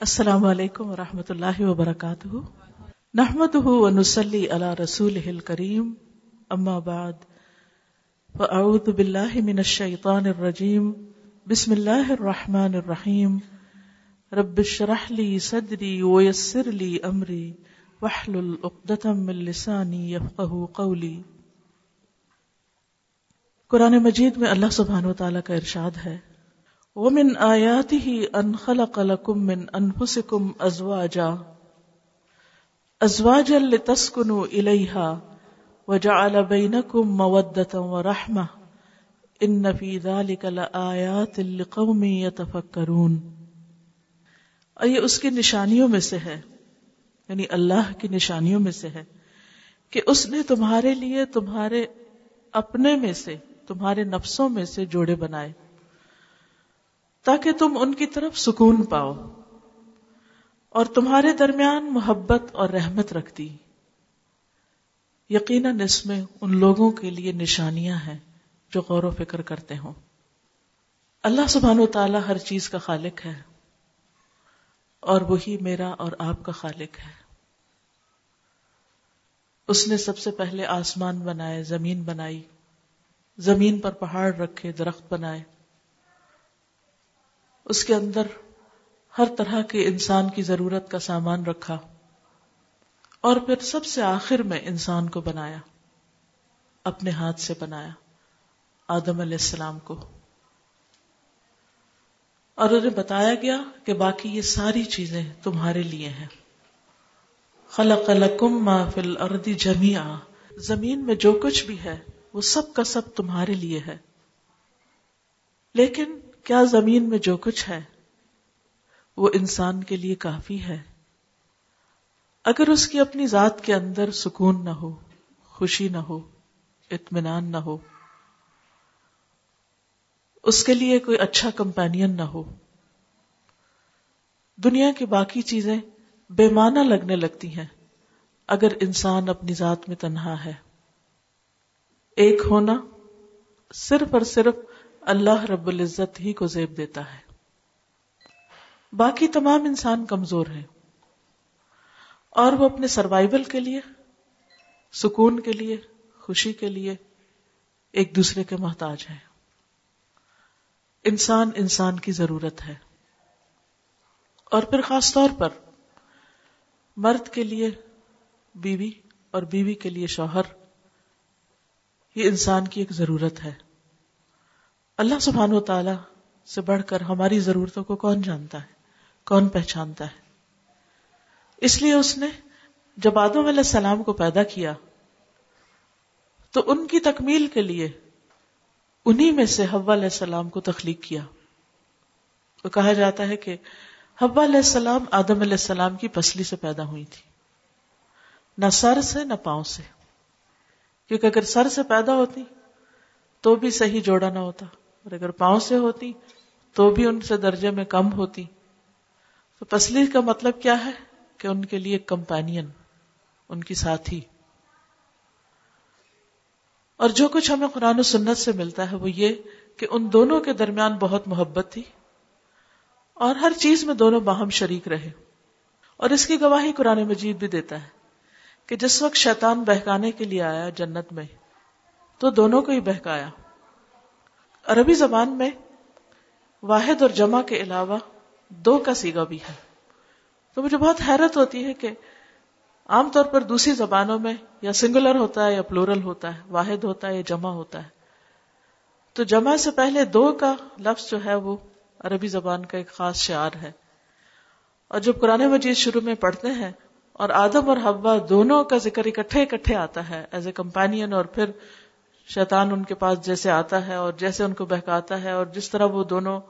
السلام علیکم ورحمۃ اللہ وبرکاتہ۔ نحمد ونسلی علی رسول کریم اما بعد، فاعوذ باللہ من الشیطان الرجیم، بسم اللہ الرحمن الرحیم۔ رب اشرح لی صدری ویسر لی امری، واحلل عقدۃ من لسانی یفقهوا قولی۔ قرآن مجید میں اللہ سبحانہ و تعالی کا ارشاد ہے۔ ومن آیاته ان خلق لكم من انفسكم ازواجا. ازواجا لتسكنوا اليها وجعل بينكم موده ورحمه ان في ذلك لآيات لقوم يتفكرون یہ اس کی نشانیوں میں سے ہے یعنی اللہ کی نشانیوں میں سے ہے کہ اس نے تمہارے لیے تمہارے اپنے میں سے، تمہارے نفسوں میں سے جوڑے بنائے۔ تاکہ تم ان کی طرف سکون پاؤ اور تمہارے درمیان محبت اور رحمت رکھتی۔ یقیناً اس میں ان لوگوں کے لیے نشانیاں ہیں جو غور و فکر کرتے ہوں۔ اللہ سبحان و تعالی ہر چیز کا خالق ہے اور وہی میرا اور آپ کا خالق ہے۔ اس نے سب سے پہلے آسمان بنائے، زمین بنائی، زمین پر پہاڑ رکھے، درخت بنائے۔ اس کے اندر ہر طرح کے انسان کی ضرورت کا سامان رکھا اور پھر سب سے آخر میں انسان کو بنایا، اپنے ہاتھ سے بنایا، آدم علیہ السلام کو۔ اور انہیں بتایا گیا کہ باقی یہ ساری چیزیں تمہارے لیے ہیں۔ خلق لکم ما فی الارض جميعا زمین میں جو کچھ بھی ہے، وہ سب کا سب تمہارے لیے ہے۔ لیکن کیا زمین میں جو کچھ ہے، وہ انسان کے لیے کافی ہے۔ اگر اس کی اپنی ذات کے اندر سکون نہ ہو، خوشی نہ ہو، اطمینان نہ ہو، اس کے لیے کوئی اچھا کمپینین نہ ہو، دنیا کی باقی چیزیں بے معنی لگنے لگتی ہیں۔ اگر انسان اپنی ذات میں تنہا ہے، ایک ہونا صرف اور صرف اللہ رب العزت ہی کو زیب دیتا ہے۔ باقی تمام انسان کمزور ہیں۔ اور وہ اپنے سروائیول کے لیے، سکون کے لیے، خوشی کے لیے ایک دوسرے کے محتاج ہیں۔ انسان انسان کی ضرورت ہے۔ اور پھر خاص طور پر مرد کے لیے بیوی اور بیوی کے لیے شوہر، یہ انسان کی ایک ضرورت ہے۔ اللہ سبحان و تعالی سے بڑھ کر ہماری ضرورتوں کو کون جانتا ہے؟ کون پہچانتا ہے؟ اس لیے اس نے جب آدم علیہ السلام کو پیدا کیا، تو ان کی تکمیل کے لیے انہی میں سے حوا علیہ السلام کو تخلیق کیا۔ تو کہا جاتا ہے کہ حوا علیہ السلام آدم علیہ السلام کی پسلی سے پیدا ہوئی تھی۔ نہ سر سے، نہ پاؤں سے۔ کیونکہ اگر سر سے پیدا ہوتی، تو بھی صحیح جوڑا نہ ہوتا۔ اور اگر پاؤں سے ہوتی تو بھی ان سے درجے میں کم ہوتی۔ تو پسلی کا مطلب کیا ہے؟ کہ ان کے لیے کمپینین، ان کی ساتھی۔ اور جو کچھ ہمیں قرآن و سنت سے ملتا ہے وہ یہ کہ ان دونوں کے درمیان بہت محبت تھی اور ہر چیز میں دونوں باہم شریک رہے۔ اور اس کی گواہی قرآن مجید بھی دیتا ہے کہ جس وقت شیطان بہکانے کے لیے آیا جنت میں، تو دونوں کو ہی بہکایا۔ عربی زبان میں واحد اور جمع کے علاوہ دو کا سیگا بھی ہے۔ تو مجھے بہت حیرت ہوتی ہے کہ عام طور پر دوسری زبانوں میں یا سنگولر ہوتا ہے یا پلورل ہوتا ہے، واحد ہوتا ہے یا جمع ہوتا ہے۔ تو جمع سے پہلے دو کا لفظ جو ہے وہ عربی زبان کا ایک خاص شعار ہے۔ اور جب قرآن مجید شروع میں پڑھتے ہیں اور آدم اور حوا دونوں کا ذکر اکٹھے اکٹھے آتا ہے ایز اے کمپینین اور پھر شیطان ان کے پاس جیسے آتا ہے اور جیسے ان کو بہکاتا ہے اور جس طرح وہ دونوں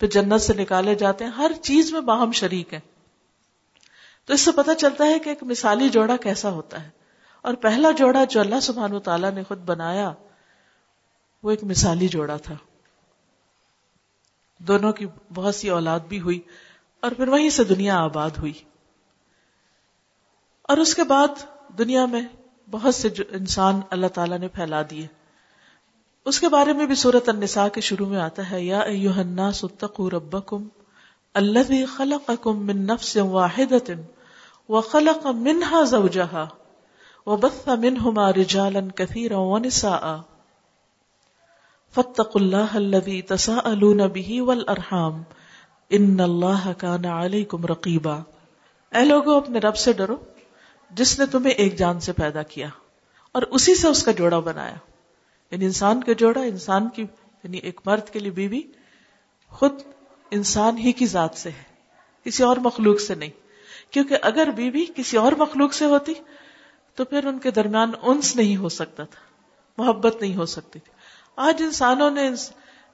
پھر جنت سے نکالے جاتے ہیں، ہر چیز میں باہم شریک ہے تو اس سے پتا چلتا ہے کہ ایک مثالی جوڑا کیسا ہوتا ہے۔ اور پہلا جوڑا جو اللہ سبحان و تعالیٰ نے خود بنایا، وہ ایک مثالی جوڑا تھا۔ دونوں کی بہت سی اولاد بھی ہوئی اور پھر وہیں سے دنیا آباد ہوئی۔ اور اس کے بعد دنیا میں بہت سے انسان اللہ تعالیٰ نے پھیلا دیے۔ اس کے بارے میں بھی صورت النساء کے شروع میں آتا ہے، یا الناس اتقوا ربکم الذي خلقكم من نفس واحدة وخلق منها زوجها وبث منهما رجالا كثيرا ونساء۔ فاتقوا الله الذي تساءلون به والأرحام ان اللہ كان عليكم رقيبا اے لوگو اپنے رب سے ڈرو، جس نے تمہیں ایک جان سے پیدا کیا اور اسی سے اس کا جوڑا بنایا۔ یعنی انسان کا جوڑا، انسان کی یعنی ایک مرد کے لیے بیوی خود انسان ہی کی ذات سے ہے، کسی اور مخلوق سے نہیں۔ کیونکہ اگر بیوی کسی اور مخلوق سے ہوتی تو پھر ان کے درمیان انس نہیں ہو سکتا تھا، محبت نہیں ہو سکتی تھی۔ آج انسانوں نے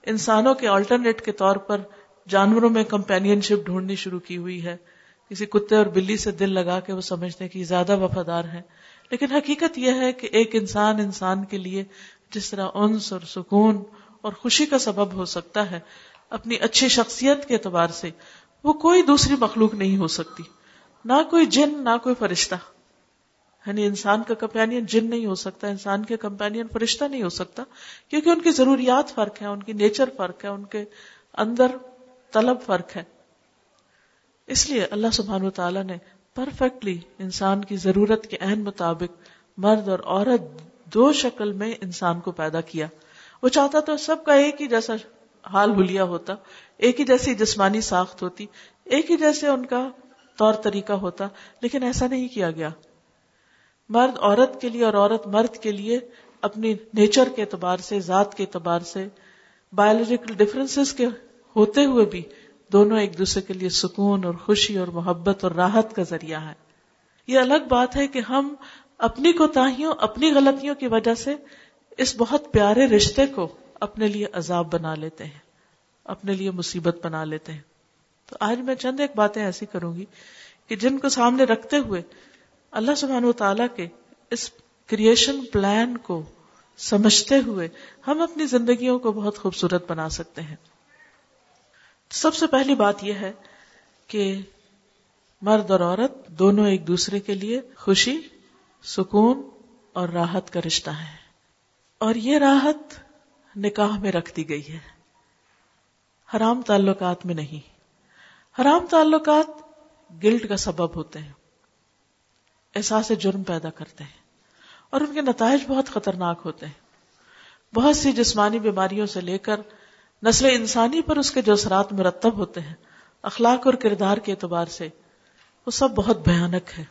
انسانوں کے آلٹرنیٹ کے طور پر جانوروں میں کمپینین شپ ڈھونڈنی شروع کی ہوئی ہے۔ کسی کتے اور بلی سے دل لگا کے وہ سمجھتے ہیں کہ زیادہ وفادار ہیں۔ لیکن حقیقت یہ ہے کہ ایک انسان انسان کے لیے جس طرح انس اور سکون اور خوشی کا سبب ہو سکتا ہے اپنی اچھی شخصیت کے اعتبار سے، وہ کوئی دوسری مخلوق نہیں ہو سکتی۔ نہ کوئی جن، نہ کوئی فرشتہ۔ یعنی انسان کا کمپینین جن نہیں ہو سکتا، انسان کے کمپینین فرشتہ نہیں ہو سکتا، کیونکہ ان کی ضروریات فرق ہے ان کی نیچر فرق ہے، ان کے اندر طلب فرق ہے۔ اس لیے اللہ سبحان و تعالیٰ نے پرفیکٹلی انسان کی ضرورت کے عین مطابق مرد اور عورت دو شکل میں انسان کو پیدا کیا۔ وہ چاہتا تو سب کا ایک ہی جیسا حال ہولیا ہوتا، ایک ہی جیسی جسمانی ساخت ہوتی، ایک ہی جیسے ان کا طور طریقہ ہوتا، لیکن ایسا نہیں کیا گیا۔ مرد عورت کے لیے اور عورت مرد کے لیے اپنی نیچر کے اعتبار سے، ذات کے اعتبار سے بایولوجیکل ڈفرینس کے ہوتے ہوئے بھی دونوں ایک دوسرے کے لیے سکون اور خوشی اور محبت اور راحت کا ذریعہ ہے۔ یہ الگ بات ہے کہ ہم اپنی کوتاہیوں اپنی غلطیوں کی وجہ سے اس بہت پیارے رشتے کو اپنے لیے عذاب بنا لیتے ہیں، اپنے لیے مصیبت بنا لیتے ہیں۔ تو آج میں چند ایک باتیں ایسی کروں گی کہ جن کو سامنے رکھتے ہوئے اللہ سبحانہ و تعالیٰ کے اس کریشن پلان کو سمجھتے ہوئے ہم اپنی زندگیوں کو بہت خوبصورت بنا سکتے ہیں۔ سب سے پہلی بات یہ ہے کہ مرد اور عورت دونوں ایک دوسرے کے لیے خوشی سکون اور راحت کا رشتہ ہے۔ اور یہ راحت نکاح میں رکھ دی گئی ہے۔ حرام تعلقات میں نہیں۔ حرام تعلقات گلٹ کا سبب ہوتے ہیں۔ احساس جرم پیدا کرتے ہیں۔ اور ان کے نتائج بہت خطرناک ہوتے ہیں۔ بہت سی جسمانی بیماریوں سے لے کر نسل انسانی پر اس کے جو اثرات مرتب ہوتے ہیں، اخلاق اور کردار کے اعتبار سے، وہ سب بہت بھیانک ہے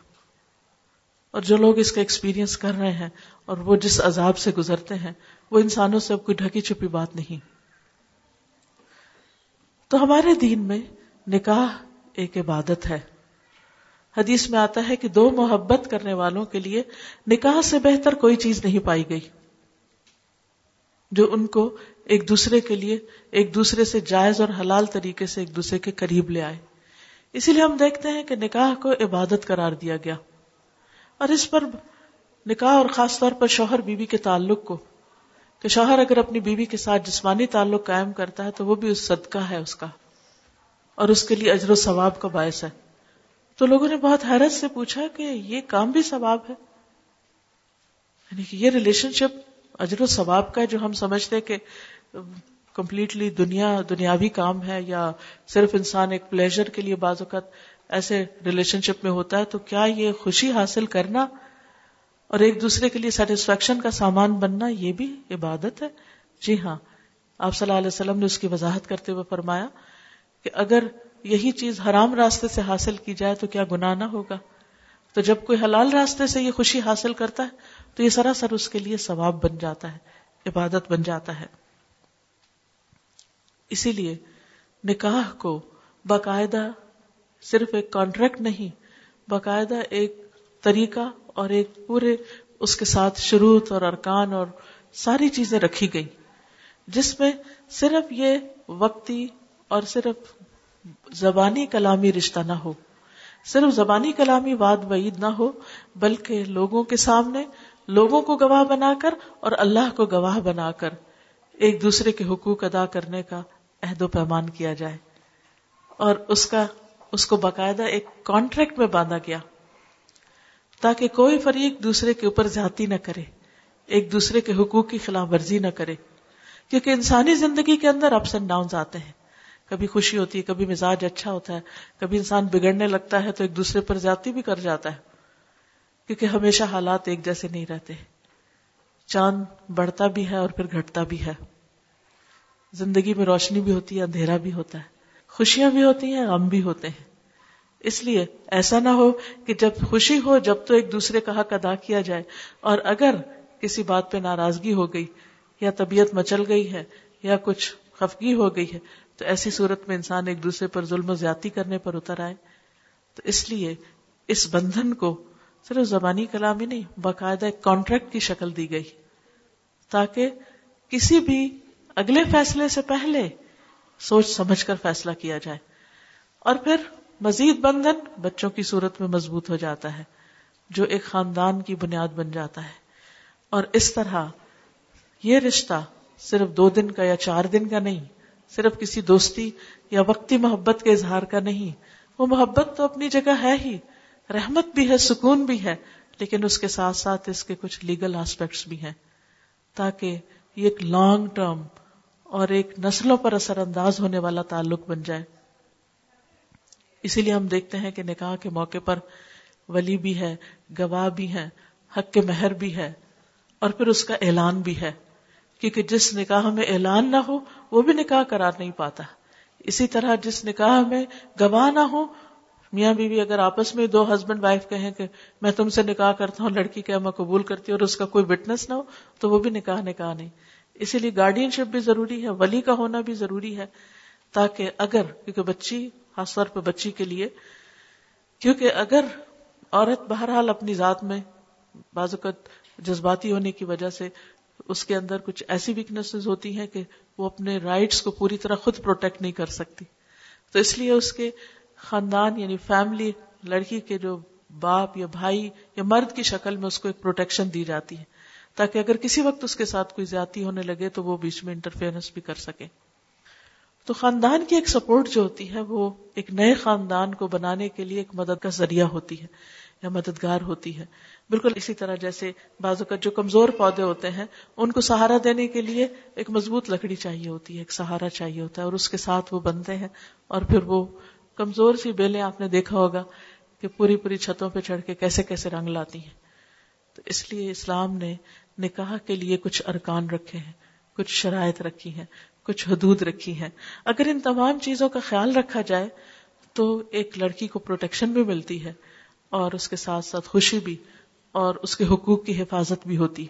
اور جو لوگ اس کا ایکسپیرینس کر رہے ہیں اور وہ جس عذاب سے گزرتے ہیں، وہ انسانوں سے اب کوئی ڈھکی چھپی بات نہیں۔ تو ہمارے دین میں نکاح ایک عبادت ہے۔ حدیث میں آتا ہے کہ دو محبت کرنے والوں کے لیے نکاح سے بہتر کوئی چیز نہیں پائی گئی۔ جو ان کو ایک دوسرے کے لیے، ایک دوسرے سے جائز اور حلال طریقے سے ایک دوسرے کے قریب لے آئے۔ اسی لیے ہم دیکھتے ہیں کہ نکاح کو عبادت قرار دیا گیا۔ اور اس پر نکاح اور خاص طور پر شوہر بیوی کے تعلق کو، کہ شوہر اگر اپنی بیوی کے ساتھ جسمانی تعلق قائم کرتا ہے تو وہ بھی اس صدقہ ہے اس کا، اور اس کے لیے اجر و ثواب کا باعث ہے۔ تو لوگوں نے بہت حیرت سے پوچھا کہ یہ کام بھی ثواب ہے یعنی کہ یہ ریلیشن شپ اجر و ثواب کا ہے جو ہم سمجھتے کہ کمپلیٹلی دنیا دنیاوی کام ہے یا صرف انسان ایک پلیزر کے لیے بعض اوقات ایسے ریلیشن شپ میں ہوتا ہے، تو کیا یہ خوشی حاصل کرنا اور ایک دوسرے کے لیے سیٹسفیکشن کا سامان بننا یہ بھی عبادت ہے؟ جی ہاں آپ صلی اللہ علیہ وسلم نے اس کی وضاحت کرتے ہوئے فرمایا کہ اگر یہی چیز حرام راستے سے حاصل کی جائے تو کیا گناہ نہ ہوگا؟ تو جب کوئی حلال راستے سے یہ خوشی حاصل کرتا ہے، تو یہ سراسر اس کے لیے ثواب بن جاتا ہے، عبادت بن جاتا ہے۔ اسی لیے نکاح کو باقاعدہ صرف ایک کانٹریکٹ نہیں، باقاعدہ ایک طریقہ اور ایک پورے اس کے ساتھ شروط اور ارکان اور ساری چیزیں رکھی گئی، جس میں صرف یہ وقتی اور صرف زبانی کلامی رشتہ نہ ہو۔ صرف زبانی کلامی واد وعید نہ ہو، بلکہ لوگوں کے سامنے لوگوں کو گواہ بنا کر اور اللہ کو گواہ بنا کر ایک دوسرے کے حقوق ادا کرنے کا عہد و پیمان کیا جائے۔ اور اس کا اس کو باقاعدہ ایک کانٹریکٹ میں باندھا گیا تاکہ کوئی فریق دوسرے کے اوپر زیادتی نہ کرے، ایک دوسرے کے حقوق کی خلاف ورزی نہ کرے۔ کیونکہ انسانی زندگی کے اندر اپس اینڈ ڈاؤن آتے ہیں۔ کبھی خوشی ہوتی ہے، کبھی مزاج اچھا ہوتا ہے، کبھی انسان بگڑنے لگتا ہے تو ایک دوسرے پر زیادتی بھی کر جاتا ہے۔ کیونکہ ہمیشہ حالات ایک جیسے نہیں رہتے۔ چاند بڑھتا بھی ہے اور پھر گھٹتا بھی ہے۔ زندگی میں روشنی بھی ہوتی ہے، اندھیرا بھی ہوتا ہے۔ خوشیاں بھی ہوتی ہیں، غم بھی ہوتے ہیں۔ اس لیے ایسا نہ ہو کہ جب خوشی ہو، جب تو ایک دوسرے کا حق ادا کیا جائے۔ اور اگر کسی بات پہ ناراضگی ہو گئی یا طبیعت مچل گئی ہے یا کچھ خفگی ہو گئی ہے، تو ایسی صورت میں انسان ایک دوسرے پر ظلم و زیادتی کرنے پر اتر آئے۔ تو اس لیے اس بندھن کو صرف زبانی کلام ہی نہیں، باقاعدہ ایک کانٹریکٹ کی شکل دی گئی۔ تاکہ کسی بھی اگلے فیصلے سے پہلے سوچ سمجھ کر فیصلہ کیا جائے۔ اور پھر مزید بندھن بچوں کی صورت میں مضبوط ہو جاتا ہے، جو ایک خاندان کی بنیاد بن جاتا ہے۔ اور اس طرح یہ رشتہ صرف دو دن کا یا چار دن کا نہیں، صرف کسی دوستی یا وقتی محبت کے اظہار کا نہیں۔ وہ محبت تو اپنی جگہ ہے ہی، رحمت بھی ہے، سکون بھی ہے، لیکن اس کے ساتھ ساتھ اس کے کچھ لیگل آسپیکٹس بھی ہیں۔ تاکہ یہ ایک لانگ ٹرم اور ایک نسلوں پر اثر انداز ہونے والا تعلق بن جائے۔ اسی لیے ہم دیکھتے ہیں کہ نکاح کے موقع پر ولی بھی ہے، گواہ بھی ہے حق کے مہر بھی ہے، اور پھر اس کا اعلان بھی ہے۔ کیونکہ جس نکاح میں اعلان نہ ہو، وہ بھی نکاح قرار نہیں پاتا۔ اسی طرح جس نکاح میں گواہ نہ ہو، میاں بیوی بی اگر آپس میں دو ہسبینڈ وائف کہیں کہ میں تم سے نکاح کرتا ہوں، لڑکی کہ میں قبول کرتی ہوں اور اس کا کوئی وٹنس نہ ہو، تو وہ بھی نکاح نکاح نہیں۔ اسی لیے گارڈین شپ بھی ضروری ہے، ولی کا ہونا بھی ضروری ہے، تاکہ اگر، کیونکہ بچی، خاص طور پہ بچی کے لیے، کیونکہ اگر عورت بہرحال اپنی ذات میں بعض اوقات جذباتی ہونے کی وجہ سے اس کے اندر کچھ ایسی ویکنیس ہوتی ہیں کہ وہ اپنے رائٹس کو پوری طرح خود پروٹیکٹ نہیں کر سکتی۔ تو اس لیے اس کے خاندان یعنی فیملی لڑکی کے جو باپ یا بھائی یا مرد کی شکل میں اس کو ایک پروٹیکشن دی جاتی ہے۔ تاکہ اگر کسی وقت اس کے ساتھ کوئی زیادتی ہونے لگے تو وہ بیچ میں انٹرفیئرنس بھی کر سکے۔ تو خاندان کی ایک سپورٹ جو ہوتی ہے وہ ایک نئے خاندان کو بنانے کے لیے ایک مدد کا ذریعہ ہوتی ہے یا مددگار ہوتی ہے۔ بالکل اسی طرح جیسے بازو کا جو کمزور پودے ہوتے ہیں، ان کو سہارا دینے کے لیے ایک مضبوط لکڑی چاہیے ہوتی ہے، ایک سہارا چاہیے ہوتا ہے اور اس کے ساتھ وہ بنتے ہیں۔ اور پھر وہ کمزور سی بیلیں آپ نے دیکھا ہوگا کہ پوری پوری چھتوں پہ چڑھ کے کیسے کیسے رنگ لاتی ہیں۔ تو اس لیے اسلام نے نکاح کے لیے کچھ ارکان رکھے ہیں، کچھ شرائط رکھی ہیں، کچھ حدود رکھی ہیں۔ اگر ان تمام چیزوں کا خیال رکھا جائے تو ایک لڑکی کو پروٹیکشن بھی ملتی ہے اور اس کے ساتھ ساتھ خوشی بھی اور اس کے حقوق کی حفاظت بھی ہوتی۔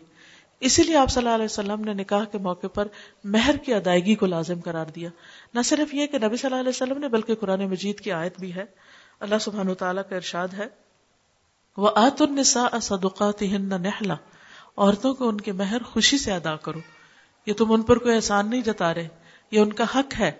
اسی لیے آپ صلی اللہ علیہ وسلم نے نکاح کے موقع پر مہر کی ادائیگی کو لازم قرار دیا۔ نہ صرف یہ کہ نبی صلی اللہ علیہ وسلم نے بلکہ قرآن مجید کی آیت بھی ہے۔ اللہ سبحان تعالیٰ کا ارشاد ہے وہ آت النساء صدقات عورتوں کو ان کے مہر خوشی سے ادا کرو۔ یہ تم ان پر کوئی احسان نہیں جتا رہے۔ یہ ان کا حق ہے۔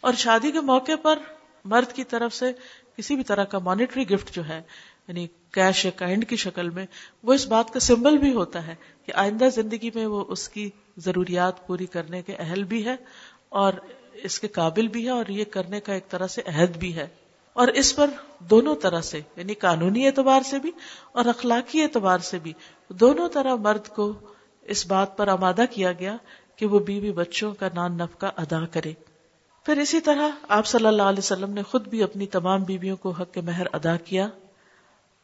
اور شادی کے موقع پر مرد کی طرف سے کسی بھی طرح کا مانیٹری گفٹ جو ہے یعنی کیش یا کائنڈ کی شکل میں، وہ اس بات کا سمبل بھی ہوتا ہے کہ آئندہ زندگی میں وہ اس کی ضروریات پوری کرنے کے اہل بھی ہے اور اس کے قابل بھی ہے اور یہ کرنے کا ایک طرح سے عہد بھی ہے۔ اور اس پر دونوں طرح سے یعنی قانونی اعتبار سے بھی اور اخلاقی اعتبار سے بھی، دونوں طرح مرد کو اس بات پر آمادہ کیا گیا کہ وہ بیوی بچوں کا نان نفقہ ادا کرے۔ پھر اسی طرح آپ صلی اللہ علیہ وسلم نے خود بھی اپنی تمام بیویوں کو حق کے مہر ادا کیا۔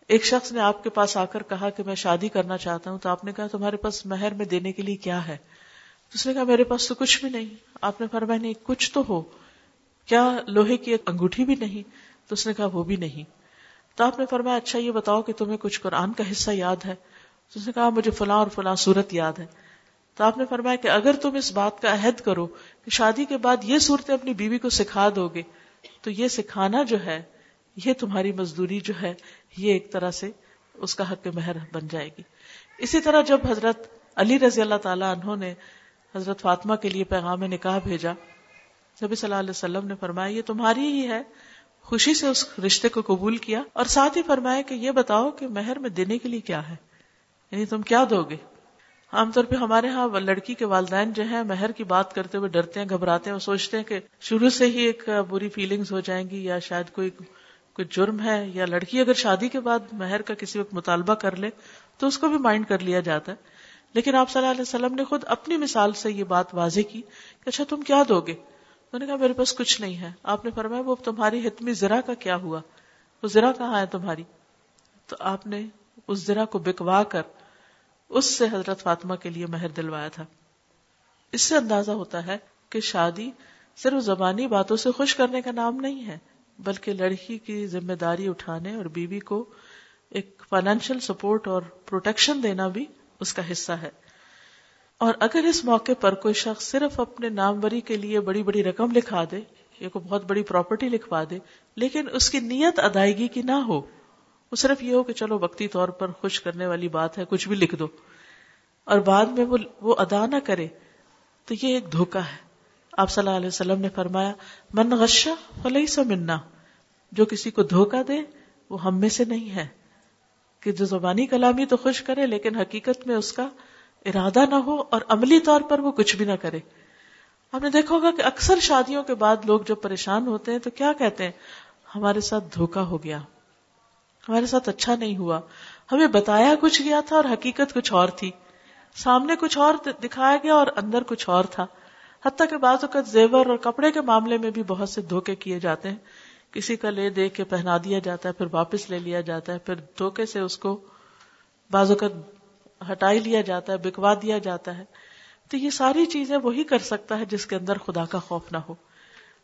ایک شخص نے آپ کے پاس آ کر کہا کہ میں شادی کرنا چاہتا ہوں تو آپ نے کہا تمہارے پاس مہر میں دینے کے لیے کیا ہے؟ اس نے کہا میرے پاس تو کچھ بھی نہیں۔ آپ نے فرمایا نہیں، کچھ تو ہو۔ کیا لوہے کی ایک انگوٹھی بھی نہیں؟ تو اس نے کہا، وہ بھی نہیں۔ تو آپ نے فرمایا اچھا یہ بتاؤ کہ تمہیں کچھ قرآن کا حصہ یاد ہے؟ تو اس نے کہا، مجھے فلاں اور فلاں صورت یاد ہے۔ تو آپ نے فرمایا کہ اگر تم اس بات کا عہد کرو کہ شادی کے بعد یہ صورتیں اپنی بیوی کو سکھا دو گے تو یہ سکھانا جو ہے، یہ تمہاری مزدوری جو ہے، یہ ایک طرح سے اس کا حق مہر بن جائے گی۔ اسی طرح جب حضرت علی رضی اللہ تعالیٰ عنہ نے حضرت فاطمہ کے لیے پیغام نکاح بھیجا، نبی صلی اللہ علیہ وسلم نے فرمایا، یہ تمہاری ہی ہے خوشی سے اس رشتے کو قبول کیا اور ساتھ ہی فرمایا کہ یہ بتاؤ کہ مہر میں دینے کے لیے کیا ہے؟ یعنی تم کیا دو گے؟ عام طور پہ ہمارے ہاں لڑکی کے والدین جو ہیں مہر کی بات کرتے ہوئے ڈرتے ہیں، گھبراتے ہیں اور سوچتے ہیں کہ شروع سے ہی ایک بری فیلنگز ہو جائیں گی یا شاید کوئی کوئی جرم ہے یا لڑکی اگر شادی کے بعد مہر کا کسی وقت مطالبہ کر لے تو اس کو بھی مائنڈ کر لیا جاتا ہے۔ لیکن آپ صلی اللہ علیہ وسلم نے خود اپنی مثال سے یہ بات واضح کی کہ اچھا تم کیا دو گے؟ انہوں نے کہا، میرے پاس کچھ نہیں ہے۔ آپ نے فرمایا، وہ تمہاری حتمی زرا کا کیا ہوا؟ وہ زرا کہاں ہے تمہاری؟ تو آپ نے اس زرا کو بکوا کر اس سے حضرت فاطمہ کے لیے مہر دلوایا تھا۔ اس سے اندازہ ہوتا ہے کہ شادی صرف زبانی باتوں سے خوش کرنے کا نام نہیں ہے، بلکہ لڑکی کی ذمہ داری اٹھانے اور بیوی کو ایک فائنینشیل سپورٹ اور پروٹیکشن دینا بھی اس کا حصہ ہے۔ اور اگر اس موقع پر کوئی شخص صرف اپنے ناموری کے لیے بڑی بڑی رقم لکھا دے، یا کوئی بہت بڑی پراپرٹی لکھوا دے، لیکن اس کی نیت ادائیگی کی نہ ہو، وہ صرف یہ ہو کہ چلو وقتی طور پر خوش کرنے والی بات ہے، کچھ بھی لکھ دو، اور بعد میں وہ ادا نہ کرے، تو یہ ایک دھوکا ہے۔ آپ صلی اللہ علیہ وسلم نے فرمایا، من غشہ فلئی سا منا جو کسی کو دھوکا دے، وہ ہم میں سے نہیں ہے۔ کہ جو زبانی کلامی تو خوش کرے، لیکن حقیقت میں اس کا ارادہ نہ ہو اور عملی طور پر وہ کچھ بھی نہ کرے۔ ہم نے دیکھا ہوگا کہ اکثر شادیوں کے بعد لوگ جب پریشان ہوتے ہیں تو کیا کہتے ہیں؟ ہمارے ساتھ دھوکا ہو گیا۔ ہمارے ساتھ اچھا نہیں ہوا۔ ہمیں بتایا کچھ گیا تھا اور حقیقت کچھ اور تھی۔ سامنے کچھ اور دکھایا گیا اور اندر کچھ اور تھا۔ حتیٰ کہ بعض اوقات زیور اور کپڑے کے معاملے میں بھی بہت سے دھوکے کیے جاتے ہیں۔ کسی کا لے دے کے پہنا دیا جاتا ہے، پھر واپس لے لیا جاتا ہے، پھر دھوکے سے اس کو بعض اوقات ہٹائی لیا جاتا ہے، بکوا دیا جاتا ہے۔ تو یہ ساری چیزیں وہی کر سکتا ہے جس کے اندر خدا کا خوف نہ ہو۔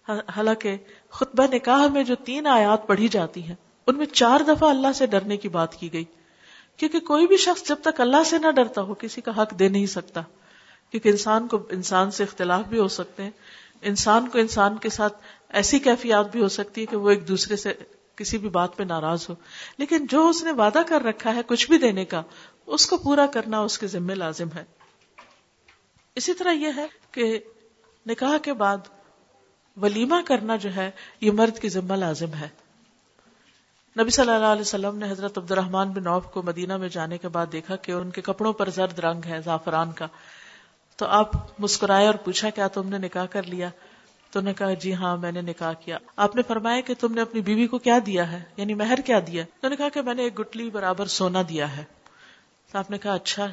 ہاں، حالانکہ خطبہ نکاح میں جو تین آیات پڑھی جاتی ہیں، ان میں چار دفعہ اللہ سے ڈرنے کی بات کی گئی۔ کیونکہ کوئی بھی شخص جب تک اللہ سے نہ ڈرتا ہو، کسی کا حق دے نہیں سکتا۔ کیونکہ انسان کو انسان سے اختلاف بھی ہو سکتے ہیں۔ انسان کو انسان کے ساتھ ایسی کیفیات بھی ہو سکتی ہے کہ وہ ایک دوسرے سے کسی بھی بات پہ ناراض ہو۔ لیکن جو اس نے وعدہ کر رکھا ہے کچھ بھی دینے کا اس کو پورا کرنا اس کے ذمہ لازم ہے۔ اسی طرح یہ ہے کہ نکاح کے بعد ولیمہ کرنا جو ہے، یہ مرد کی ذمہ لازم ہے۔ نبی صلی اللہ علیہ وسلم نے حضرت عبد الرحمان بن عوف کو مدینہ میں جانے کے بعد دیکھا کہ ان کے کپڑوں پر زرد رنگ ہے، زعفران کا۔ تو آپ مسکرائے اور پوچھا، کیا تم نے نکاح کر لیا؟ تو نے کہا جی ہاں میں نے نکاح کیا۔ آپ نے فرمایا کہ تم نے اپنی بیوی کو کیا دیا ہے؟ یعنی مہر کیا دیا تو نے کہا کہ میں نے ایک گٹلی برابر سونا دیا ہے۔ تو آپ نے کہا اچھا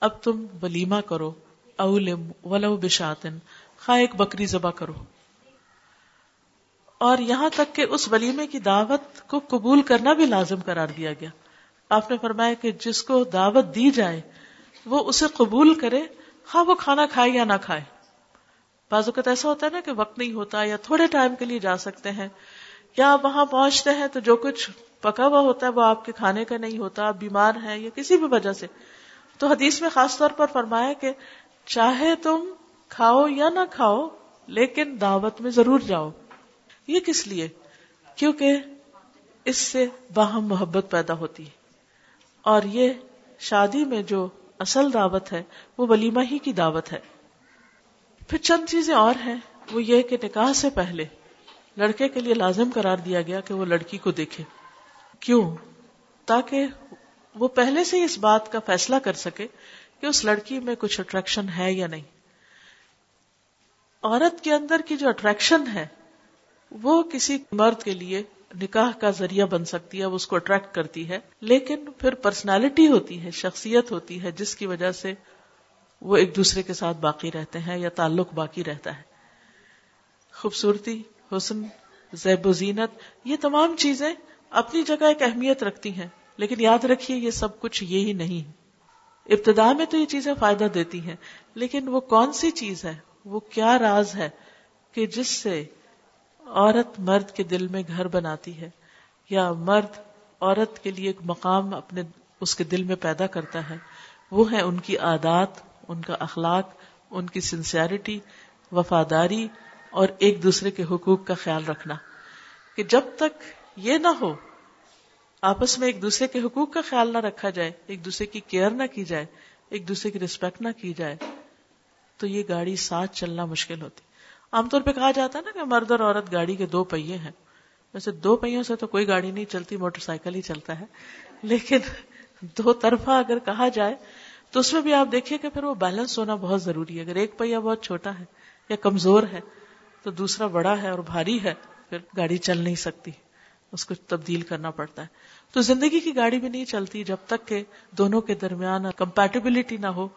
اب تم ولیمہ کرو، اولم ولو بشاتن، خواہ ایک بکری ذبح کرو۔ اور یہاں تک کہ اس ولیمے کی دعوت کو قبول کرنا بھی لازم قرار دیا گیا۔ آپ نے فرمایا کہ جس کو دعوت دی جائے، وہ اسے قبول کرے ہاں وہ کھانا کھائے یا نہ کھائے۔ بعض اوقات ایسا ہوتا ہے نا کہ وقت نہیں ہوتا یا تھوڑے ٹائم کے لیے جا سکتے ہیں یا آپ وہاں پہنچتے ہیں تو جو کچھ پکا ہوا ہوتا ہے وہ آپ کے کھانے کا نہیں ہوتا، آپ بیمار ہیں یا کسی بھی وجہ سے۔ تو حدیث میں خاص طور پر فرمایا کہ چاہے تم کھاؤ یا نہ کھاؤ، لیکن دعوت میں ضرور جاؤ۔ یہ کس لیے؟ کیونکہ اس سے باہم محبت پیدا ہوتی ہے۔ اور یہ شادی میں جو اصل دعوت ہے، وہ ولیمہ ہی کی دعوت ہے۔ پھر چند چیزیں اور ہیں۔ وہ یہ کہ نکاح سے پہلے لڑکے کے لیے لازم قرار دیا گیا کہ وہ لڑکی کو دیکھے۔ کیوں؟ تاکہ وہ پہلے سے اس بات کا فیصلہ کر سکے کہ اس لڑکی میں کچھ اٹریکشن ہے یا نہیں۔ عورت کے اندر کی جو اٹریکشن ہے، وہ کسی مرد کے لیے نکاح کا ذریعہ بن سکتی ہے، وہ اس کو اٹریکٹ کرتی ہے۔ لیکن پھر پرسنالٹی ہوتی ہے، شخصیت ہوتی ہے، جس کی وجہ سے وہ ایک دوسرے کے ساتھ باقی رہتے ہیں یا تعلق باقی رہتا ہے۔ خوبصورتی حسن، زیب و زینت، یہ تمام چیزیں اپنی جگہ ایک اہمیت رکھتی ہیں، لیکن یاد رکھیے یہ سب کچھ یہی نہیں۔ ابتدا میں تو یہ چیزیں فائدہ دیتی ہیں، لیکن وہ کون سی چیز ہے؟ وہ کیا راز ہے کہ جس سے عورت مرد کے دل میں گھر بناتی ہے، یا مرد عورت کے لیے ایک مقام اپنے اس کے دل میں پیدا کرتا ہے؟ وہ ہے ان کی عادات، ان کا اخلاق، ان کی سنسیئرٹی وفاداری اور ایک دوسرے کے حقوق کا خیال رکھنا کہ جب تک یہ نہ ہو، آپس میں ایک دوسرے کے حقوق کا خیال نہ رکھا جائے، ایک دوسرے کی کیئر نہ کی جائے، ایک دوسرے کی ریسپیکٹ نہ کی جائے، تو یہ گاڑی ساتھ چلنا مشکل ہوتی۔ عام طور پہ کہا جاتا ہے نا کہ مرد اور عورت گاڑی کے دو پہیے ہیں۔ ویسے دو پہیوں سے تو کوئی گاڑی نہیں چلتی، موٹر سائیکل ہی چلتا ہے۔ لیکن دو طرفہ اگر کہا جائے، تو اس میں بھی آپ دیکھیے کہ پھر وہ بیلنس ہونا بہت ضروری ہے۔ اگر ایک پہیا بہت چھوٹا ہے یا کمزور ہے تو دوسرا بڑا ہے اور بھاری ہے، پھر گاڑی چل نہیں سکتی۔ اس کو تبدیل کرنا پڑتا ہے۔ تو زندگی کی گاڑی بھی نہیں چلتی جب تک کہ دونوں کے درمیان کمپیٹیبلٹی نہ ہو،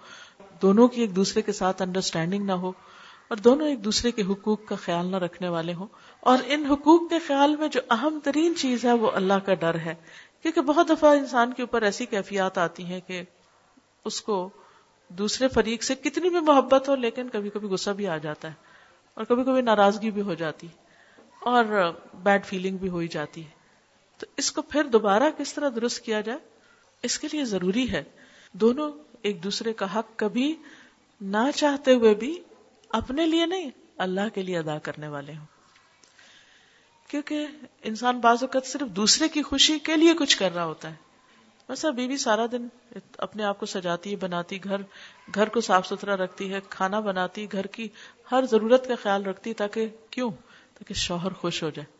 دونوں کی ایک دوسرے کے ساتھ انڈرسٹینڈنگ نہ ہو، اور دونوں ایک دوسرے کے حقوق کا خیال نہ رکھنے والے ہوں۔ اور ان حقوق کے خیال میں جو اہم ترین چیز ہے، وہ اللہ کا ڈر ہے۔ کیونکہ بہت دفعہ انسان کے اوپر ایسی کیفیات آتی ہیں کہ اس کو دوسرے فریق سے کتنی بھی محبت ہو، لیکن کبھی کبھی غصہ بھی آ جاتا ہے۔ اور کبھی کبھی ناراضگی بھی ہو جاتی اور بیڈ فیلنگ بھی ہو ہی جاتی ہے۔ تو اس کو پھر دوبارہ کس طرح درست کیا جائے؟ اس کے لیے ضروری ہے۔ دونوں ایک دوسرے کا حق کبھی نہ چاہتے ہوئے بھی اپنے لیے نہیں، اللہ کے لیے ادا کرنے والے ہوں۔ کیونکہ انسان بعض اوقات صرف دوسرے کی خوشی کے لیے کچھ کر رہا ہوتا ہے۔ ویسا بیوی سارا دن اپنے آپ کو سجاتی ہے، بناتی، گھر گھر کو صاف ستھرا رکھتی ہے، کھانا بناتی، گھر کی ہر ضرورت کا خیال رکھتی تاکہ کیوں؟ تاکہ شوہر خوش ہو جائے۔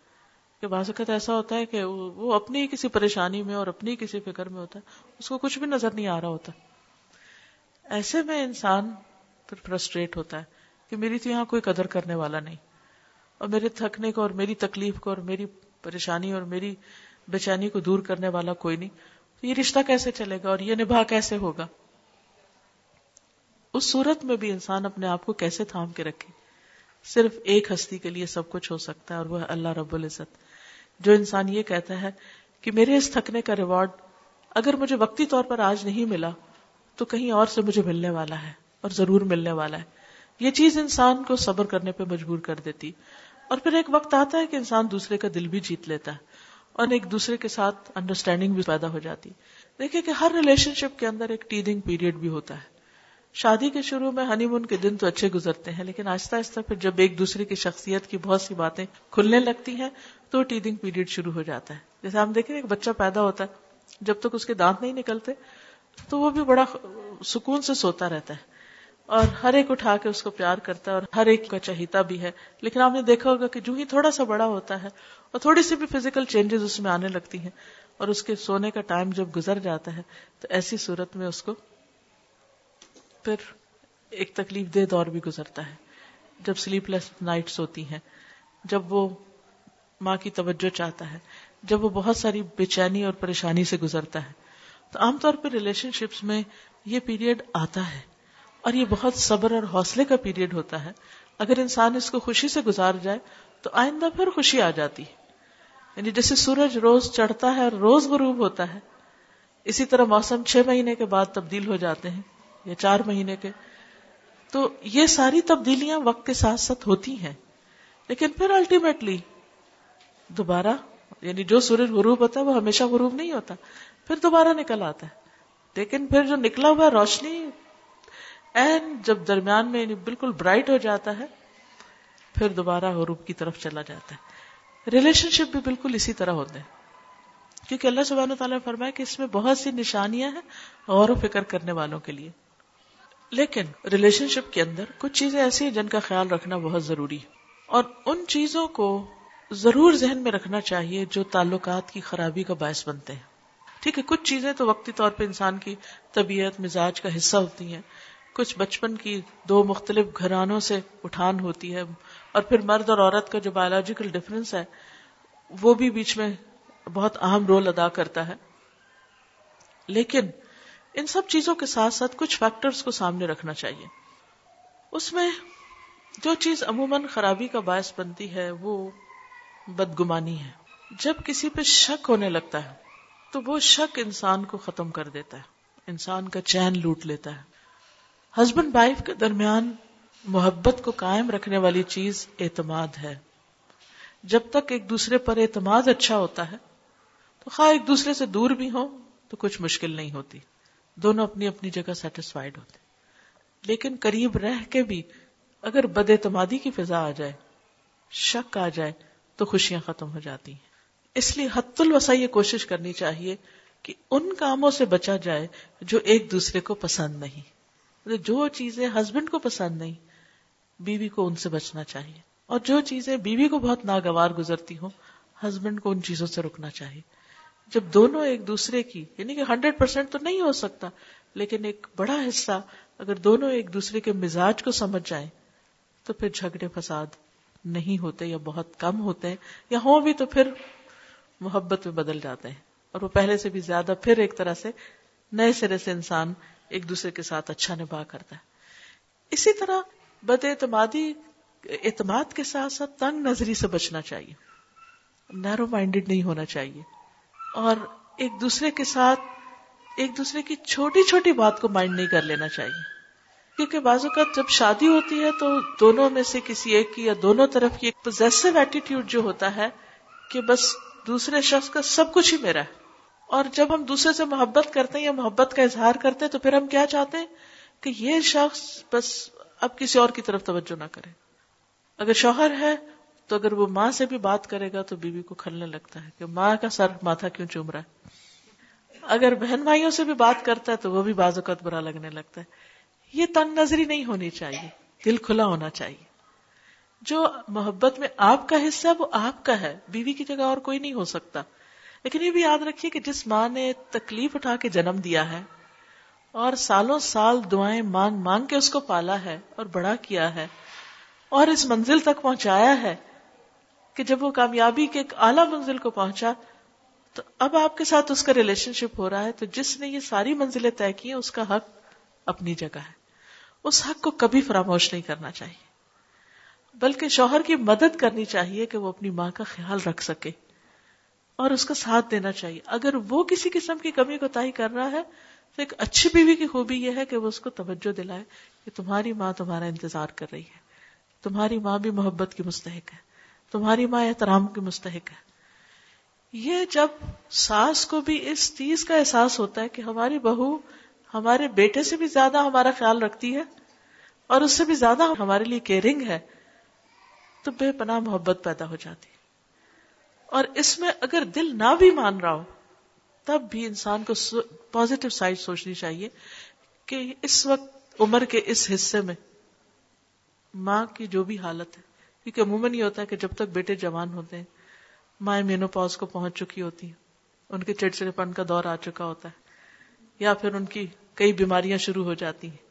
کہ بعض اوقات ایسا ہوتا ہے کہ وہ اپنی کسی پریشانی میں اور اپنی کسی فکر میں ہوتا ہے، اس کو کچھ بھی نظر نہیں آ رہا ہوتا۔ ایسے میں انسان پھر فرسٹریٹ ہوتا ہے کہ میری تو یہاں کوئی قدر کرنے والا نہیں۔ اور میرے تھکنے کو اور میری تکلیف کو اور میری پریشانی اور میری بے چینی کو دور کرنے والا کوئی نہیں۔ یہ رشتہ کیسے چلے گا اور یہ نباہ کیسے ہوگا؟ اس صورت میں بھی انسان اپنے آپ کو کیسے تھام کے رکھے؟ صرف ایک ہستی کے لیے سب کچھ ہو سکتا ہے اور وہ اللہ رب العزت۔ جو انسان یہ کہتا ہے کہ میرے اس تھکنے کا ریوارڈ اگر مجھے وقتی طور پر آج نہیں ملا، تو کہیں اور سے مجھے ملنے والا ہے اور ضرور ملنے والا ہے۔ یہ چیز انسان کو صبر کرنے پہ مجبور کر دیتی۔ اور پھر ایک وقت آتا ہے کہ انسان دوسرے کا دل بھی جیت لیتا ہے۔ اور ایک دوسرے کے ساتھ انڈرسٹینڈنگ بھی پیدا ہو جاتی۔ دیکھیں کہ ہر ریلیشن شپ کے اندر ایک ٹیدنگ پیریڈ بھی ہوتا ہے۔ شادی کے شروع میں ہنی مون کے دن تو اچھے گزرتے ہیں، لیکن آہستہ آہستہ پھر جب ایک دوسرے کی شخصیت کی بہت سی باتیں کھلنے لگتی ہیں، تو ٹیدنگ پیریڈ شروع ہو جاتا ہے۔ جیسے ہم دیکھیں، ایک بچہ پیدا ہوتا ہے، جب تک اس کے دانت نہیں نکلتے، تو وہ بھی بڑا سکون سے سوتا رہتا ہے۔ اور ہر ایک اٹھا کے اس کو پیار کرتا ہے اور ہر ایک کا چہیتا بھی ہے۔ لیکن آپ نے دیکھا ہوگا کہ جو ہی تھوڑا سا بڑا ہوتا ہے اور تھوڑی سی بھی فزیکل چینجز اس میں آنے لگتی ہیں اور اس کے سونے کا ٹائم جب گزر جاتا ہے تو ایسی صورت میں اس کو پھر ایک تکلیف دہ دور بھی گزرتا ہے۔ جب سلیپ لیس نائٹس ہوتی ہیں، جب وہ ماں کی توجہ چاہتا ہے، جب وہ بہت ساری بے چینی اور پریشانی سے گزرتا ہے، تو عام طور پہ ریلیشن شپس میں یہ پیریڈ آتا ہے۔ اور یہ بہت صبر اور حوصلے کا پیریڈ ہوتا ہے۔ اگر انسان اس کو خوشی سے گزار جائے تو آئندہ پھر خوشی آ جاتی یعنی جیسے سورج روز چڑھتا ہے اور روز غروب ہوتا ہے، اسی طرح موسم چھ مہینے کے بعد تبدیل ہو جاتے ہیں یا چار مہینے کے۔ تو یہ ساری تبدیلیاں وقت کے ساتھ ساتھ ہوتی ہیں۔ لیکن پھر الٹیمیٹلی دوبارہ یعنی جو سورج غروب ہوتا ہے وہ ہمیشہ غروب نہیں ہوتا، پھر دوبارہ نکل آتا ہے۔ لیکن پھر جو نکلا ہوا روشنی جب درمیان میں یعنی بالکل برائٹ ہو جاتا ہے، پھر دوبارہ غروب کی طرف چلا جاتا ہے۔ ریلیشن شپ بھی بالکل اسی طرح ہوتے ہیں۔ کیونکہ اللہ سبحانہ تعالیٰ نے فرمایا کہ اس میں بہت سی نشانیاں ہیں غور و فکر کرنے والوں کے لیے۔ لیکن ریلیشن شپ کے اندر کچھ چیزیں ایسی ہیں جن کا خیال رکھنا بہت ضروری ہے۔ اور ان چیزوں کو ضرور ذہن میں رکھنا چاہیے جو تعلقات کی خرابی کا باعث بنتے ہیں۔ ٹھیک ہے، کچھ چیزیں تو وقتی طور پہ انسان کی طبیعت، مزاج کا حصہ ہوتی ہیں۔ کچھ بچپن کی دو مختلف گھرانوں سے اٹھان ہوتی ہے اور پھر مرد اور عورت کا جو بایولوجیکل ڈفرینس ہے، وہ بھی بیچ میں بہت اہم رول ادا کرتا ہے۔ لیکن ان سب چیزوں کے ساتھ ساتھ کچھ فیکٹرز کو سامنے رکھنا چاہیے۔ اس میں جو چیز عموماً خرابی کا باعث بنتی ہے، وہ بدگمانی ہے۔ جب کسی پہ شک ہونے لگتا ہے، تو وہ شک انسان کو ختم کر دیتا ہے۔ انسان کا چین لوٹ لیتا ہے۔ ہسبینڈ وائف کے درمیان محبت کو قائم رکھنے والی چیز اعتماد ہے۔ جب تک ایک دوسرے پر اعتماد اچھا ہوتا ہے، تو خواہ ایک دوسرے سے دور بھی ہو تو کچھ مشکل نہیں ہوتی۔ دونوں اپنی اپنی جگہ سیٹسفائڈ ہوتے۔ لیکن قریب رہ کے بھی اگر بد اعتمادی کی فضا آ جائے، شک آ جائے، تو خوشیاں ختم ہو جاتی ہیں۔ اس لیے حت الوسا یہ کوشش کرنی چاہیے کہ ان کاموں سے بچا جائے جو ایک دوسرے کو پسند نہیں۔ مطلب جو چیزیں ہسبینڈ کو پسند نہیں، بیوی کو ان سے بچنا چاہیے۔ اور جو چیزیں بیوی کو بہت ناگوار گزرتی ہوں، ہسبینڈ کو ان چیزوں سے رکنا چاہیے۔ جب دونوں ایک دوسرے کی یعنی کہ ہنڈریڈ پرسینٹ تو نہیں ہو سکتا، لیکن ایک بڑا حصہ اگر دونوں ایک دوسرے کے مزاج کو سمجھ جائیں، تو پھر جھگڑے فساد نہیں ہوتے یا بہت کم ہوتے ہیں، یا ہوں بھی تو پھر محبت میں بدل جاتے ہیں۔ اور وہ پہلے سے بھی زیادہ پھر ایک طرح سے نئے سرے سے انسان ایک دوسرے کے ساتھ اچھا نباہ کرتا ہے۔ اسی طرح بد اعتمادی، اعتماد کے ساتھ ساتھ تنگ نظری سے بچنا چاہیے۔ نیرو مائنڈیڈ نہیں ہونا چاہیے۔ اور ایک دوسرے کے ساتھ، ایک دوسرے کی چھوٹی چھوٹی بات کو مائنڈ نہیں کر لینا چاہیے۔ کیونکہ بعض اوقات جب شادی ہوتی ہے تو دونوں میں سے کسی ایک کی یا دونوں طرف کی ایک پوزیسو ایٹیٹیوڈ جو ہوتا ہے کہ بس دوسرے شخص کا سب کچھ ہی میرا ہے۔ اور جب ہم دوسرے سے محبت کرتے ہیں یا محبت کا اظہار کرتے ہیں تو پھر ہم کیا چاہتے ہیں؟ کہ یہ شخص بس اب کسی اور کی طرف توجہ نہ کرے۔ اگر شوہر ہے تو اگر وہ ماں سے بھی بات کرے گا تو بیوی کو کھلنے لگتا ہے کہ ماں کا سر ماتھا کیوں چوم رہا ہے؟ اگر بہن بھائیوں سے بھی بات کرتا ہے تو وہ بھی بعض اوقات برا لگنے لگتا ہے۔ یہ تنگ نظری نہیں ہونی چاہیے۔ دل کھلا ہونا چاہیے۔ جو محبت میں آپ کا حصہ وہ آپ کا ہے۔ بیوی کی جگہ اور کوئی نہیں ہو سکتا۔ لیکن یہ بھی یاد رکھیے کہ جس ماں نے تکلیف اٹھا کے جنم دیا ہے اور سالوں سال دعائیں مانگ مانگ کے اس کو پالا ہے اور بڑا کیا ہے اور اس منزل تک پہنچایا ہے کہ جب وہ کامیابی کے ایک اعلی منزل کو پہنچا، تو اب آپ کے ساتھ اس کا ریلیشن شپ ہو رہا ہے، تو جس نے یہ ساری منزلیں طے کی اس کا حق اپنی جگہ ہے۔ اس حق کو کبھی فراموش نہیں کرنا چاہیے، بلکہ شوہر کی مدد کرنی چاہیے کہ وہ اپنی ماں کا خیال رکھ سکے۔ اور اس کا ساتھ دینا چاہیے۔ اگر وہ کسی قسم کی کمی کو تاہی کر رہا ہے، تو ایک اچھی بیوی کی خوبی یہ ہے کہ وہ اس کو توجہ دلائے کہ تمہاری ماں تمہارا انتظار کر رہی ہے۔ تمہاری ماں بھی محبت کی مستحق ہے۔ تمہاری ماں احترام کی مستحق ہے۔ یہ جب ساس کو بھی اس چیز کا احساس ہوتا ہے کہ ہماری بہو ہمارے بیٹے سے بھی زیادہ ہمارا خیال رکھتی ہے اور اس سے بھی زیادہ ہمارے لیے کیئرنگ ہے، تو بے پناہ محبت پیدا ہو جاتی ہے۔ اور اس میں اگر دل نہ بھی مان رہا ہو، تب بھی انسان کو پازیٹو سائڈ سوچنی چاہیے کہ اس وقت عمر کے اس حصے میں ماں کی جو بھی حالت ہے۔ کیونکہ عموماً یہ ہوتا ہے کہ جب تک بیٹے جوان ہوتے ہیں، مائیں مینو پاز کو پہنچ چکی ہوتی ہیں۔ ان کے چڑچڑے پن کا دور آ چکا ہوتا ہے، یا پھر ان کی کئی بیماریاں شروع ہو جاتی ہیں۔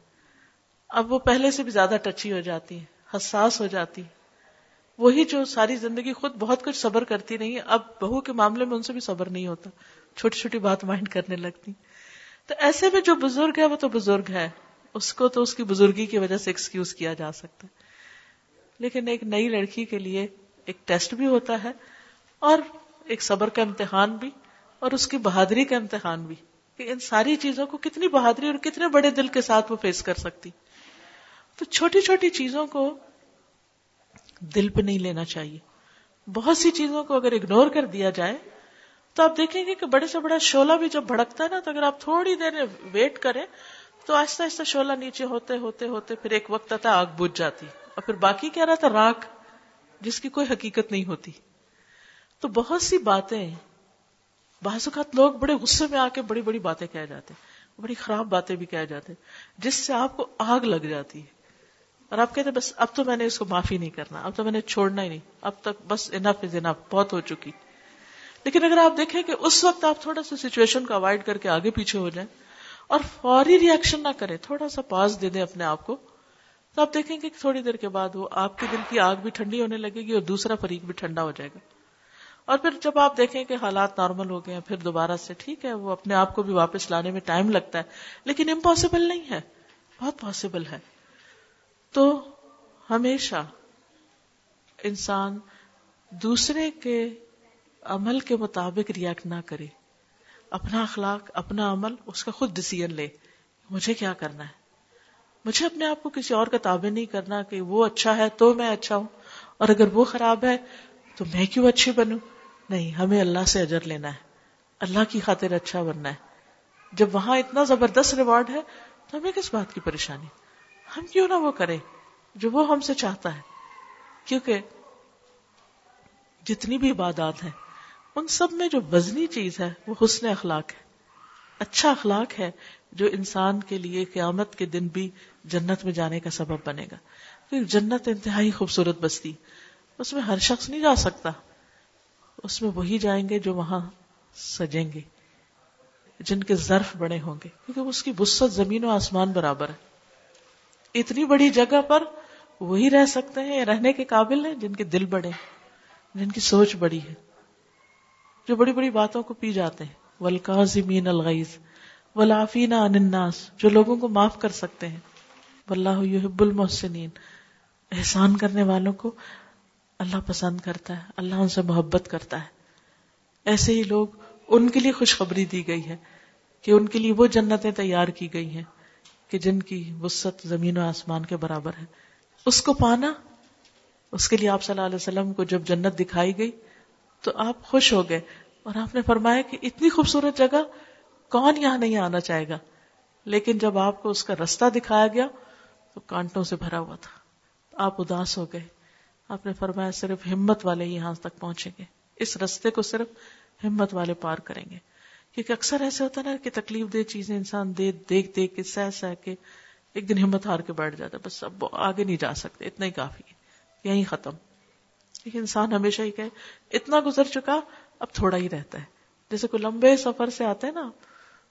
اب وہ پہلے سے بھی زیادہ ٹچی ہو جاتی ہیں، حساس ہو جاتی ہیں۔ وہی جو ساری زندگی خود بہت کچھ صبر کرتی نہیں اب بہو کے معاملے میں ان سے بھی صبر نہیں ہوتا۔ چھوٹی چھوٹی بات مائنڈ کرنے لگتی۔ تو ایسے میں جو بزرگ ہے، وہ تو بزرگ ہے۔ اس کو تو اس کی بزرگی کی وجہ سے ایکسکیوز کیا جا سکتا ہے۔ لیکن ایک نئی لڑکی کے لیے ایک ٹیسٹ بھی ہوتا ہے اور ایک صبر کا امتحان بھی اور اس کی بہادری کا امتحان بھی کہ ان ساری چیزوں کو کتنی بہادری اور کتنے بڑے دل کے ساتھ وہ فیس کر سکتی۔ تو چھوٹی چھوٹی چیزوں کو دل پہ نہیں لینا چاہیے۔ بہت سی چیزوں کو اگر اگنور کر دیا جائے، تو آپ دیکھیں گے کہ بڑے سے بڑا شولہ بھی جب بھڑکتا ہے نا، تو اگر آپ تھوڑی دیر ویٹ کریں، تو آہستہ آہستہ شولہ نیچے ہوتے ہوتے ہوتے پھر ایک وقت آتا آگ بجھ جاتی۔ اور پھر باقی کیا رہتا راک جس کی کوئی حقیقت نہیں ہوتی۔ تو بہت سی باتیں، بعض اوقات لوگ بڑے غصے میں آ کے بڑی بڑی باتیں کہہ جاتے ہیں، بڑی خراب باتیں بھی کہہ جاتے ہیں، جس سے آپ کو آگ لگ جاتی ہے۔ اور آپ کہتے بس اب تو میں نے اس کو معافی نہیں کرنا، اب تو میں نے چھوڑنا ہی نہیں، اب تک بس انف از انف بہت ہو چکی۔ لیکن اگر آپ دیکھیں کہ اس وقت آپ تھوڑا سا سچویشن کو اوائڈ کر کے آگے پیچھے ہو جائیں اور فوری ریئیکشن نہ کریں، تھوڑا سا پاز دے دیں اپنے آپ کو، تو آپ دیکھیں گے کہ تھوڑی دیر کے بعد وہ آپ کے دل کی آگ بھی ٹھنڈی ہونے لگے گی اور دوسرا فریق بھی ٹھنڈا ہو جائے گا۔ اور پھر جب آپ دیکھیں کہ حالات نارمل ہو گئے ہیں، پھر دوبارہ سے ٹھیک ہے، وہ اپنے آپ کو بھی واپس لانے میں ٹائم لگتا ہے، لیکن امپاسبل نہیں ہے۔ بہت پاسبل ہے۔ تو ہمیشہ انسان دوسرے کے عمل کے مطابق ریئیکٹ نہ کرے۔ اپنا اخلاق، اپنا عمل، اس کا خود ڈسیزن لے۔ مجھے کیا کرنا ہے؟ مجھے اپنے آپ کو کسی اور کا تابع نہیں کرنا کہ وہ اچھا ہے تو میں اچھا ہوں۔ اور اگر وہ خراب ہے تو میں کیوں اچھی بنوں؟ نہیں، ہمیں اللہ سے اجر لینا ہے۔ اللہ کی خاطر اچھا بننا ہے۔ جب وہاں اتنا زبردست ریوارڈ ہے تو ہمیں کس بات کی پریشانی؟ ہم کیوں نہ وہ کریں جو وہ ہم سے چاہتا ہے؟ کیونکہ جتنی بھی عبادات ہیں، ان سب میں جو وزنی چیز ہے، وہ حسن اخلاق ہے۔ اچھا اخلاق ہے جو انسان کے لیے قیامت کے دن بھی جنت میں جانے کا سبب بنے گا۔ کیونکہ جنت انتہائی خوبصورت بستی۔ اس میں ہر شخص نہیں جا سکتا۔ اس میں وہی جائیں گے جو وہاں سجیں گے، جن کے ظرف بڑے ہوں گے۔ کیونکہ اس کی بست زمین و آسمان برابر ہے۔ اتنی بڑی جگہ پر وہی رہ سکتے ہیں رہنے کے قابل ہیں جن کے دل بڑے جن کی سوچ بڑی ہے، جو بڑی بڑی باتوں کو پی جاتے ہیں۔ ولکازمین الغیز ولافین عن الناس، جو لوگوں کو معاف کر سکتے ہیں۔ واللہ یحب المحسنین احسان کرنے والوں کو اللہ پسند کرتا ہے، اللہ ان سے محبت کرتا ہے۔ ایسے ہی لوگ ان کے لیے خوشخبری دی گئی ہے کہ ان کے لیے وہ جنتیں تیار کی گئی ہیں۔ کہ جن کی وسط زمین و آسمان کے برابر ہے۔ اس کو پانا، اس کے لیے آپ صلی اللہ علیہ وسلم کو جب جنت دکھائی گئی تو آپ خوش ہو گئے اور آپ نے فرمایا کہ اتنی خوبصورت جگہ کون یہاں نہیں آنا چاہے گا؟ لیکن جب آپ کو اس کا رستہ دکھایا گیا تو کانٹوں سے بھرا ہوا تھا۔ آپ اداس ہو گئے۔ آپ نے فرمایا صرف ہمت والے یہاں تک پہنچیں گے۔ اس رستے کو صرف ہمت والے پار کریں گے۔ کیونکہ اکثر ایسے ہوتا نا کہ تکلیف دے چیزیں انسان دے دیکھ دیکھ کے سہ سہ کے ایک دن ہمت ہار کے بیٹھ جاتا ہے۔ بس اب آگے نہیں جا سکتے، اتنا ہی کافی ہے۔ یہیں ختم۔ لیکن انسان ہمیشہ ہی کہے، اتنا گزر چکا، اب تھوڑا ہی رہتا ہے۔ جیسے کوئی لمبے سفر سے آتے ہیں نا،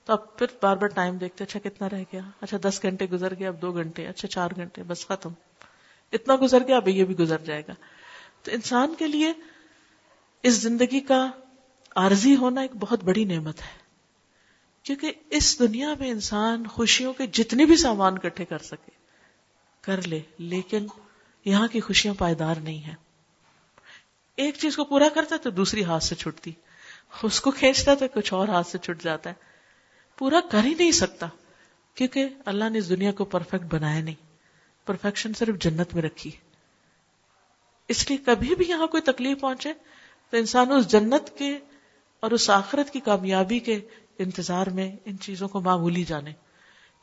تو اب پھر بار بار ٹائم دیکھتے اچھا کتنا رہ گیا؟ اچھا دس گھنٹے گزر گیا اب دو گھنٹے اچھا چار گھنٹے، بس ختم۔ اتنا گزر گیا، اب یہ بھی گزر جائے گا۔ تو انسان کے لیے اس زندگی کا عارضی ہونا ایک بہت بڑی نعمت ہے۔ کیونکہ اس دنیا میں انسان خوشیوں کے جتنے بھی سامان کٹھے کر سکے، کر لے، لیکن یہاں کی خوشیاں پائیدار نہیں ہیں۔ ایک چیز کو پورا کرتا تو دوسری ہاتھ سے چھٹتی، اس کو کھینچتا تو کچھ اور ہاتھ سے چھٹ جاتا ہے۔ پورا کر ہی نہیں سکتا، کیونکہ اللہ نے اس دنیا کو پرفیکٹ بنایا نہیں۔ پرفیکشن صرف جنت میں رکھی۔ اس لیے کبھی بھی یہاں کوئی تکلیف پہنچے تو انسان اس جنت کے اور اس آخرت کی کامیابی کے انتظار میں ان چیزوں کو معمولی جانے۔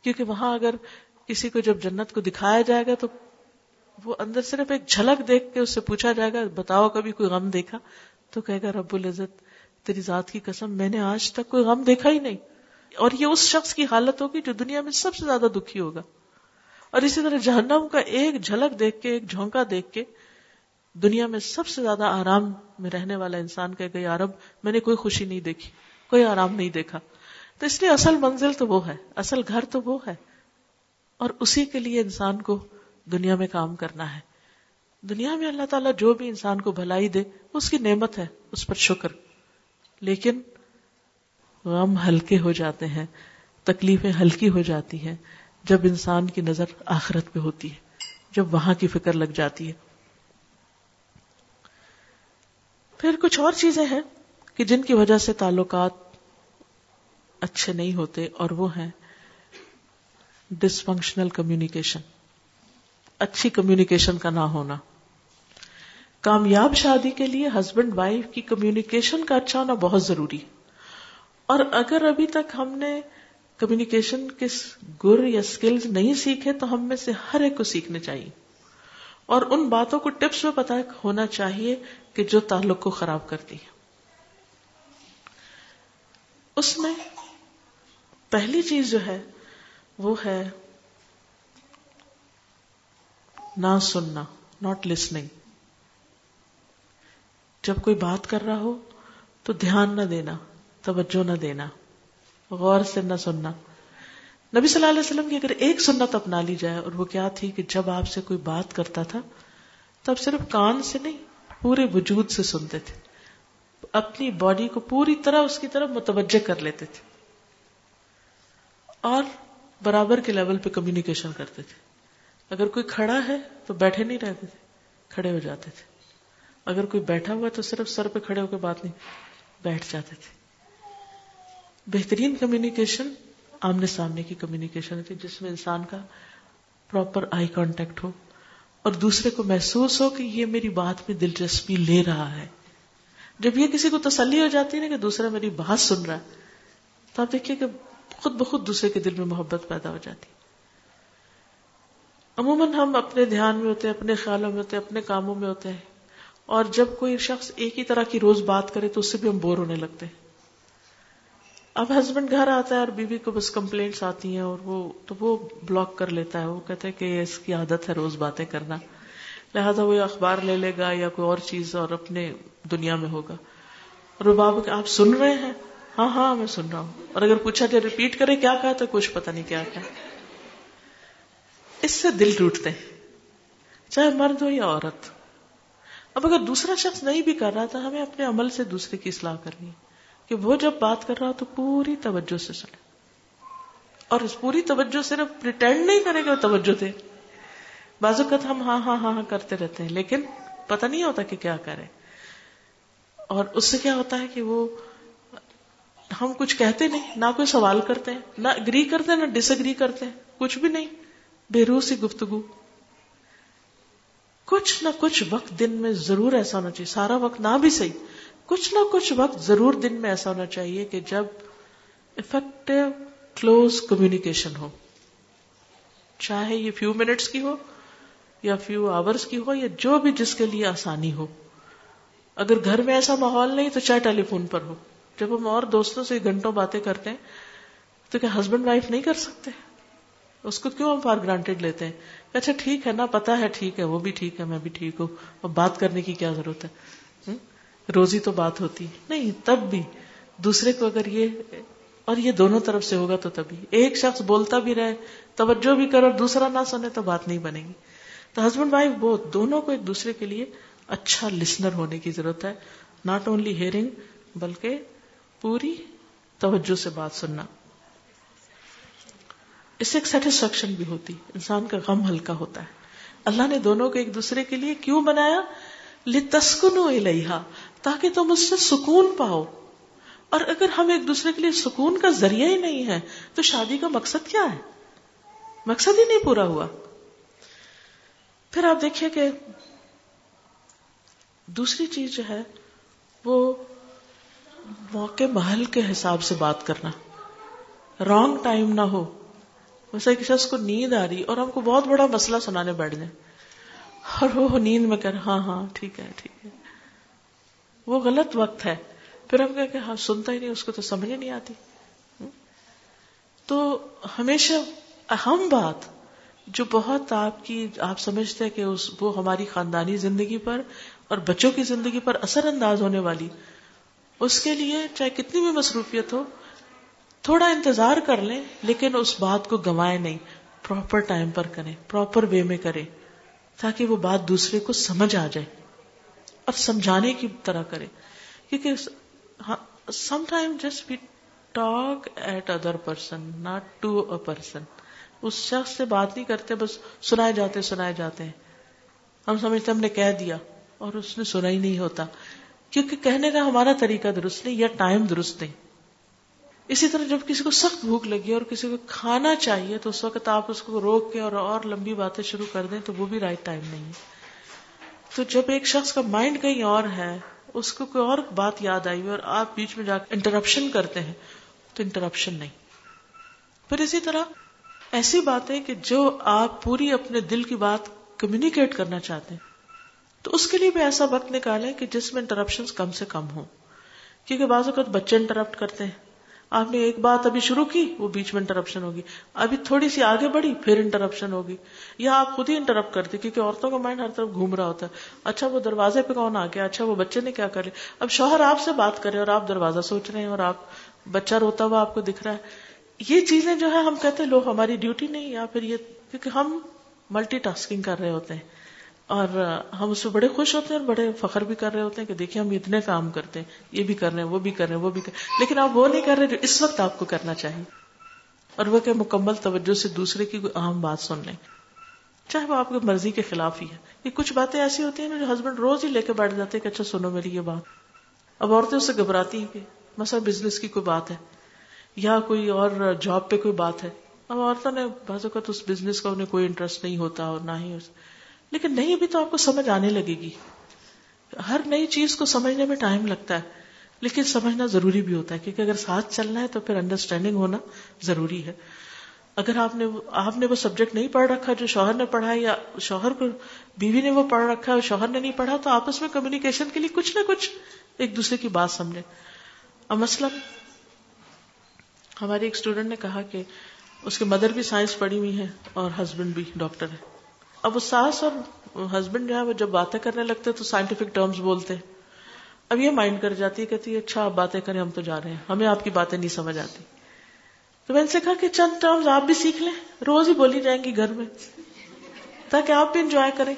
کیونکہ وہاں اگر کسی کو جب جنت کو دکھایا جائے گا تو وہ اندر صرف ایک جھلک دیکھ کے اس سے پوچھا جائے گا، بتاؤ کبھی کوئی غم دیکھا؟ تو کہے گا، رب العزت، تیری ذات کی قسم، میں نے آج تک کوئی غم دیکھا ہی نہیں۔ اور یہ اس شخص کی حالت ہوگی جو دنیا میں سب سے زیادہ دکھی ہوگا۔ اور اسی طرح جہنم کا ایک جھلک دیکھ کے، ایک جھونکا دیکھ کے دنیا میں سب سے زیادہ آرام میں رہنے والا انسان کہے گا عرب میں نے کوئی خوشی نہیں دیکھی، کوئی آرام نہیں دیکھا۔ تو اس لیے اصل منزل تو وہ ہے، اصل گھر تو وہ ہے۔ اور اسی کے لیے انسان کو دنیا میں کام کرنا ہے۔ دنیا میں اللہ تعالیٰ جو بھی انسان کو بھلائی دے، اس کی نعمت ہے، اس پر شکر۔ لیکن غم ہلکے ہو جاتے ہیں، تکلیفیں ہلکی ہو جاتی ہیں جب انسان کی نظر آخرت پہ ہوتی ہے، جب وہاں کی فکر لگ جاتی ہے۔ پھر کچھ اور چیزیں ہیں کہ جن کی وجہ سے تعلقات اچھے نہیں ہوتے اور وہ ہیں ڈسفنکشنل کمیونیکیشن اچھی کمیونیکیشن کا نہ ہونا. کامیاب شادی کے لیے ہسبینڈ وائف کی کمیونیکیشن کا اچھا ہونا بہت ضروری. اور اگر ابھی تک ہم نے کمیونیکیشن کے گر یا سکلز نہیں سیکھے تو ہم میں سے ہر ایک کو سیکھنے چاہیے. اور ان باتوں کو ٹپس میں پتا ہونا چاہیے کہ جو تعلق کو خراب کرتی ہے۔ اس میں پہلی چیز جو ہے، وہ ہے نہ سننا ناٹ لسننگ جب کوئی بات کر رہا ہو تو دھیان نہ دینا، توجہ نہ دینا، غور سے نہ سننا۔ نبی صلی اللہ علیہ وسلم کی اگر ایک سنت اپنا لی جائے اور وہ کیا تھی کہ جب آپ سے کوئی بات کرتا تھا، تب صرف کان سے نہیں پورے وجود سے سنتے تھے۔ اپنی باڈی کو پوری طرح اس کی طرف متوجہ کر لیتے تھے۔ اور برابر کے لیول پہ کمیونیکیشن کرتے تھے۔ اگر کوئی کھڑا ہے تو بیٹھے نہیں رہتے تھے، کھڑے ہو جاتے تھے۔ اگر کوئی بیٹھا ہوا تو صرف سر پہ کھڑے ہو کے بات نہیں، بیٹھ جاتے تھے۔ بہترین کمیونیکیشن آمنے سامنے کی کمیونیکیشن تھی، جس میں انسان کا پراپر آئی کانٹیکٹ ہو۔ اور دوسرے کو محسوس ہو کہ یہ میری بات میں دلچسپی لے رہا ہے۔ جب یہ کسی کو تسلی ہو جاتی ہے نا کہ دوسرا میری بات سن رہا ہے، تو آپ دیکھیے کہ خود بخود دوسرے کے دل میں محبت پیدا ہو جاتی عموماً ہم اپنے دھیان میں ہوتے ہیں، اپنے خیالوں میں ہوتے ہیں، اپنے کاموں میں ہوتے ہیں۔ اور جب کوئی شخص ایک ہی طرح کی روز بات کرے تو اس سے بھی ہم بور ہونے لگتے ہیں۔ اب ہسبینڈ گھر آتا ہے اور بیوی کو بس کمپلینٹس آتی ہیں اور وہ تو وہ بلاک کر لیتا ہے، وہ کہتے ہیں کہ اس کی عادت ہے روز باتیں کرنا۔ لہذا وہ اخبار لے لے گا یا کوئی اور چیز اور اپنے دنیا میں ہوگا۔ اور وہ آپ سن رہے ہیں؟ ہاں ہاں میں سن رہا ہوں۔ اور اگر پوچھا جائے ریپیٹ کرے کیا کہا تو کچھ پتا نہیں کیا کیا اس سے دل ٹوٹتے ہیں، چاہے مرد ہو یا عورت۔ اب اگر دوسرا شخص نہیں بھی کر رہا تھا ہمیں اپنے عمل سے دوسرے کی اصلاح کرنی ہے۔ کہ وہ جب بات کر رہا تو پوری توجہ سے سنے۔ اور اس پوری توجہ صرف پریٹینڈ نہیں کرے گا، توجہ دے۔ بعض اوقات ہم ہاں ہاں ہاں ہاں کرتے رہتے ہیں، لیکن پتہ نہیں ہوتا کہ کیا کریں۔ اور اس سے کیا ہوتا ہے کہ وہ ہم کچھ کہتے نہیں، نہ کوئی سوال کرتے ہیں، نہ اگری کرتے ہیں، نہ ڈس اگری کرتے ہیں، کچھ بھی نہیں۔ بے روح سی گفتگو۔ کچھ نہ کچھ وقت دن میں ضرور ایسا ہونا چاہیے، سارا وقت نہ بھی صحیح۔ کچھ نہ کچھ وقت ضرور دن میں ایسا ہونا چاہیے کہ جب افیکٹو کلوز کمیونیکیشن ہو۔ چاہے یہ فیو منٹس کی ہو یا فیو آورس کی ہو یا جو بھی جس کے لیے آسانی ہو۔ اگر گھر میں ایسا ماحول نہیں تو چاہے ٹیلی فون پر ہو۔ جب ہم اور دوستوں سے گھنٹوں باتیں کرتے ہیں تو کیا ہسبینڈ وائف نہیں کر سکتے؟ اس کو کیوں ہم فار گرانٹیڈ لیتے ہیں؟ اچھا ٹھیک ہے نا پتا ہے ٹھیک ہے، وہ بھی ٹھیک ہے، میں بھی ٹھیک ہوں۔ اور بات کرنے کی کیا ضرورت ہے؟ روزی تو بات ہوتی۔ نہیں، تب بھی۔ دوسرے کو اگر یہ، اور یہ دونوں طرف سے ہوگا تو تبھی۔ ایک شخص بولتا بھی رہے، توجہ بھی کرے اور دوسرا نہ سنے تو بات نہیں بنے گی۔ تو ہسبینڈ وائف وہ دونوں کو ایک دوسرے کے لیے اچھا لسنر ہونے کی ضرورت ہے۔ ناٹ اونلی ہیئرنگ، بلکہ پوری توجہ سے بات سننا۔ اس سے ایک سیٹسفیکشن بھی ہوتی۔ انسان کا غم ہلکا ہوتا ہے۔ اللہ نے دونوں کو ایک دوسرے کے لیے کیوں بنایا؟ لتسکن الحا تاکہ تم اس سے سکون پاؤ۔ اور اگر ہم ایک دوسرے کے لیے سکون کا ذریعہ ہی نہیں ہے تو شادی کا مقصد کیا ہے؟ مقصد ہی نہیں پورا ہوا۔ پھر آپ دیکھیے کہ دوسری چیز جو ہے، وہ موقع محل کے حساب سے بات کرنا۔ رانگ ٹائم نہ ہو۔ ویسے کسی شخص کو نیند آ رہی، اور ہم کو بہت بڑا مسئلہ سنانے بیٹھ جائیں اور وہ نیند میں کر ہاں ہاں ٹھیک ہے ٹھیک ہے۔ وہ غلط وقت ہے۔ پھر ہم کہ ہاں سنتا ہی نہیں، اس کو تو سمجھ نہیں آتی۔ تو ہمیشہ اہم بات جو بہت آپ کی، آپ سمجھتے کہ اس، وہ ہماری خاندانی زندگی پر اور بچوں کی زندگی پر اثر انداز ہونے والی، اس کے لیے چاہے کتنی بھی مصروفیت ہو، تھوڑا انتظار کر لیں، لیکن اس بات کو گوائے نہیں پراپر ٹائم پر کریں پراپر وے میں کریں، تاکہ وہ بات دوسرے کو سمجھ آ جائے۔ اور سمجھانے کی طرح کرے۔ کیونکہ some time just we talk at other person not to a person اس شخص سے بات نہیں کرتے، بس سنائے جاتے سنائے جاتے ہیں۔ ہم سمجھتے ہم نے کہہ دیا اور اس نے سنا ہی نہیں ہوتا۔ کیونکہ کہنے کا ہمارا طریقہ درست نہیں، یا ٹائم درست نہیں۔ اسی طرح جب کسی کو سخت بھوک لگی اور کسی کو کھانا چاہیے تو اس وقت آپ اس کو روک کے اور اور لمبی باتیں شروع کر دیں تو وہ بھی رائٹ ٹائم نہیں ہے۔ تو جب ایک شخص کا مائنڈ کہیں اور ہے، اس کو کوئی اور بات یاد آئی اور آپ بیچ میں جا کے انٹرپشن کرتے ہیں، تو انٹرپشن نہیں۔ پھر اسی طرح ایسی بات ہے کہ جو آپ پوری اپنے دل کی بات کمیونیکیٹ کرنا چاہتے ہیں، تو اس کے لیے بھی ایسا وقت نکالیں کہ جس میں انٹرپشن کم سے کم ہو کیونکہ بعض اوقات بچے انٹرپٹ کرتے ہیں۔ آپ نے ایک بات ابھی شروع کی، وہ بیچ میں انٹرپشن ہوگی۔ ابھی تھوڑی سی آگے بڑھی، پھر انٹرپشن ہوگی۔ یا آپ خود ہی انٹرپٹ کرتے کیونکہ عورتوں کا مائنڈ ہر طرف گھوم رہا ہوتا ہے۔ اچھا وہ دروازے پہ کون آ گیا اچھا وہ بچے نے کیا کر لیا؟ اب شوہر آپ سے بات کرے اور آپ دروازہ سوچ رہے ہیں اور آپ، بچہ روتا ہوا آپ کو دکھ رہا ہے۔ یہ چیزیں جو ہے ہم کہتے ہیں لو ہماری ڈیوٹی نہیں، یا پھر یہ، کیونکہ ہم ملٹی ٹاسکنگ کر رہے ہوتے ہیں۔ اور ہم اس میں بڑے خوش ہوتے ہیں اور بڑے فخر بھی کر رہے ہوتے ہیں کہ دیکھیں ہم اتنے کام کرتے ہیں، یہ بھی کر رہے ہیں، وہ بھی کر رہے ہیں، وہ بھی کر لیکن آپ وہ نہیں کر رہے جو اس وقت آپ کو کرنا چاہیے۔ اور وہ کہ مکمل توجہ سے دوسرے کی کوئی اہم بات سن لیں۔ چاہے وہ آپ کی مرضی کے خلاف ہی ہے۔ یہ کچھ باتیں ایسی ہوتی ہیں جو ہسبینڈ روز ہی لے کے بیٹھ جاتے ہیں کہ اچھا سنو میری یہ بات۔ اب عورتیں اس سے گھبراتی ہیں کہ مثلا بزنس کی کوئی بات ہے یا کوئی اور جاب پہ کوئی بات ہے۔ اب عورتوں نے بعض اوقات اس بزنس کا انہیں کوئی انٹرسٹ نہیں ہوتا اور نہ ہی اس لیکن نہیں بھی تو آپ کو سمجھ آنے لگے گی۔ ہر نئی چیز کو سمجھنے میں ٹائم لگتا ہے، لیکن سمجھنا ضروری بھی ہوتا ہے، کیونکہ اگر ساتھ چلنا ہے تو پھر انڈرسٹینڈنگ ہونا ضروری ہے۔ اگر آپ نے آپ نے وہ سبجیکٹ نہیں پڑھ رکھا جو شوہر نے پڑھا، یا شوہر کو بیوی نے وہ پڑھ رکھا ہے شوہر نے نہیں پڑھا، تو آپس میں کمیونیکیشن کے لیے کچھ نہ کچھ ایک دوسرے کی بات سمجھے اب مثلا ہماری ایک اسٹوڈینٹ نے کہا کہ اس کے مدر بھی سائنس پڑھی ہوئی ہے اور ہسبینڈ بھی ڈاکٹر ہے اب وہ ساس اور ہسبینڈ جو ہے وہ جب باتیں کرنے لگتے تو سائنٹیفک ٹرمز بولتے۔ اب یہ مائنڈ کر جاتی ہے، کہتی ہے اچھا آپ باتیں کریں، ہم تو جا رہے ہیں۔ ہمیں آپ کی باتیں نہیں سمجھ آتی۔ تو میں نے سے کہا کہ چند ٹرمز آپ بھی سیکھ لیں۔ روز ہی بولی جائیں گی گھر میں۔ تاکہ آپ بھی انجوائے کریں۔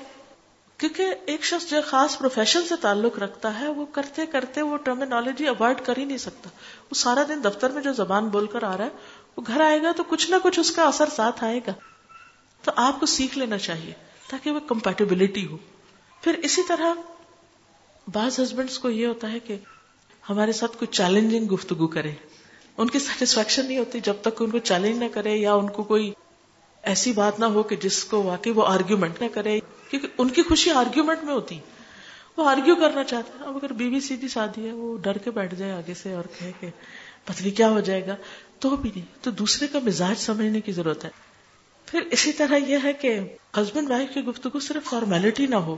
کیونکہ ایک شخص جو خاص پروفیشن سے تعلق رکھتا ہے، وہ کرتے کرتے وہ ٹرمینالوجی اوائڈ کر ہی نہیں سکتا۔ وہ سارا دن دفتر میں جو زبان بول کر آ رہا ہے، وہ گھر آئے گا تو کچھ نہ کچھ اس کا اثر ساتھ آئے گا۔ تو آپ کو سیکھ لینا چاہیے تاکہ وہ کمپیٹیبلٹی ہو پھر اسی طرح بعض ہسبینڈس کو یہ ہوتا ہے کہ ہمارے ساتھ کوئی چیلنجنگ گفتگو کرے۔ ان کی سیٹسفیکشن نہیں ہوتی جب تک ان کو چیلنج نہ کرے یا ان کو کوئی ایسی بات نہ ہو کہ جس کو واقعی وہ آرگیومنٹ نہ کرے۔ کیونکہ ان کی خوشی آرگیومنٹ میں ہوتی۔ وہ آرگیو کرنا چاہتے ہیں۔ اب اگر بیوی سیدھی شادی ہے، وہ ڈر کے بیٹھ جائے آگے سے اور کہے کہ پتلی کیا ہو جائے گا۔ تو بھی نہیں۔ تو دوسرے کا مزاج سمجھنے کی ضرورت ہے۔ پھر اسی طرح یہ ہے کہ ہسبینڈ وائف کی گفتگو صرف فارمیلٹی نہ ہو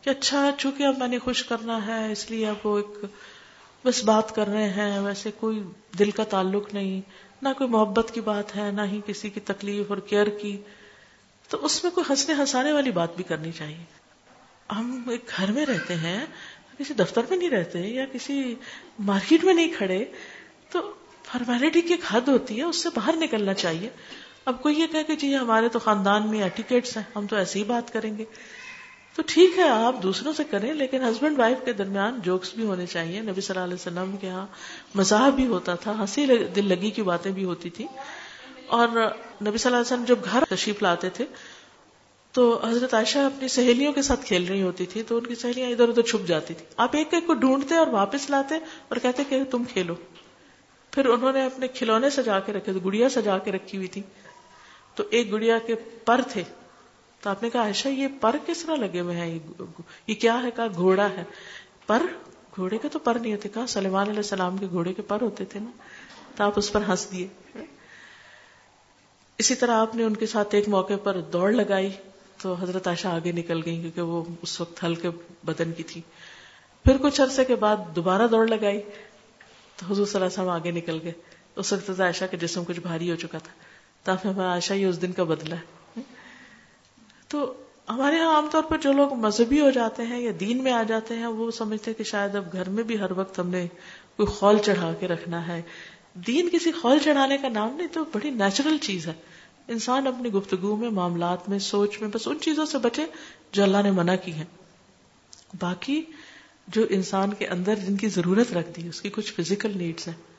کہ اچھا چونکہ اب میں نے خوش کرنا ہے، اس لیے اب وہ ایک بس بات کر رہے ہیں، ویسے کوئی دل کا تعلق نہیں، نہ کوئی محبت کی بات ہے، نہ ہی کسی کی تکلیف اور کیئر کی۔ تو اس میں کوئی ہنسنے ہنسانے والی بات بھی کرنی چاہیے۔ ہم ایک گھر میں رہتے ہیں، کسی دفتر میں نہیں رہتے یا کسی مارکیٹ میں نہیں کھڑے، تو فارمیلٹی کی ایک حد ہوتی ہے، اس سے باہر نکلنا چاہیے۔ اب کوئی یہ کہ جی ہمارے تو خاندان میں ایٹیکیٹس ہیں، ہم تو ایسے ہی بات کریں گے۔ تو ٹھیک ہے، آپ دوسروں سے کریں، لیکن ہسبینڈ وائف کے درمیان جوکس بھی ہونے چاہیے۔ نبی صلی اللہ علیہ وسلم کے یہاں مزاح بھی ہوتا تھا، ہنسی دل لگی کی باتیں بھی ہوتی تھی اور نبی صلی اللہ علیہ وسلم جب گھر تشریف لاتے تھے، تو حضرت عائشہ اپنی سہیلیوں کے ساتھ کھیل رہی ہوتی تھی، تو ان کی سہیلیاں ادھر ادھر چھپ جاتی تھی آپ ایک ایک کو ڈھونڈتے اور واپس لاتے اور کہتے کہ تم کھیلو۔ پھر انہوں نے اپنے کھلونے سجا کے رکھے تھے گڑیا سجا کے رکھی ہوئی تھی تو ایک گڑیا کے پر تھے۔ تو آپ نے کہا، عائشہ، یہ پر کس طرح لگے ہوئے ہیں؟ یہ کیا ہے؟ کہا، گھوڑا ہے۔ پر؟ گھوڑے کے تو پر نہیں ہوتے۔ کہا، سلیمان علیہ السلام کے گھوڑے کے پر ہوتے تھے نا۔ تو آپ اس پر ہنس دیے۔ اسی طرح آپ نے ان کے ساتھ ایک موقع پر دوڑ لگائی۔ تو حضرت عائشہ آگے نکل گئی کیونکہ وہ اس وقت ہلکے بدن کی تھی۔ پھر کچھ عرصے کے بعد دوبارہ دوڑ لگائی۔ تو حضور صلی اللہ علیہ وسلم آگے نکل گئے۔ اس وقت عائشہ کے جسم کچھ بھاری ہو چکا تھا۔ تاکہ ہمیں عائشہ یہ اس دن کا بدلا ہے۔ تو ہمارے یہاں عام طور پر جو لوگ مذہبی ہو جاتے ہیں یا دین میں آ جاتے ہیں، وہ سمجھتے ہیں کہ شاید اب گھر میں بھی ہر وقت ہم نے کوئی خول چڑھا کے رکھنا ہے۔ دین کسی خول چڑھانے کا نام نہیں، تو بڑی نیچرل چیز ہے۔ انسان اپنی گفتگو میں، معاملات میں، سوچ میں، بس ان چیزوں سے بچے جو اللہ نے منع کی ہیں۔ باقی جو انسان کے اندر جن کی ضرورت رکھ دی اس کی کچھ فزیکل نیڈس ہیں۔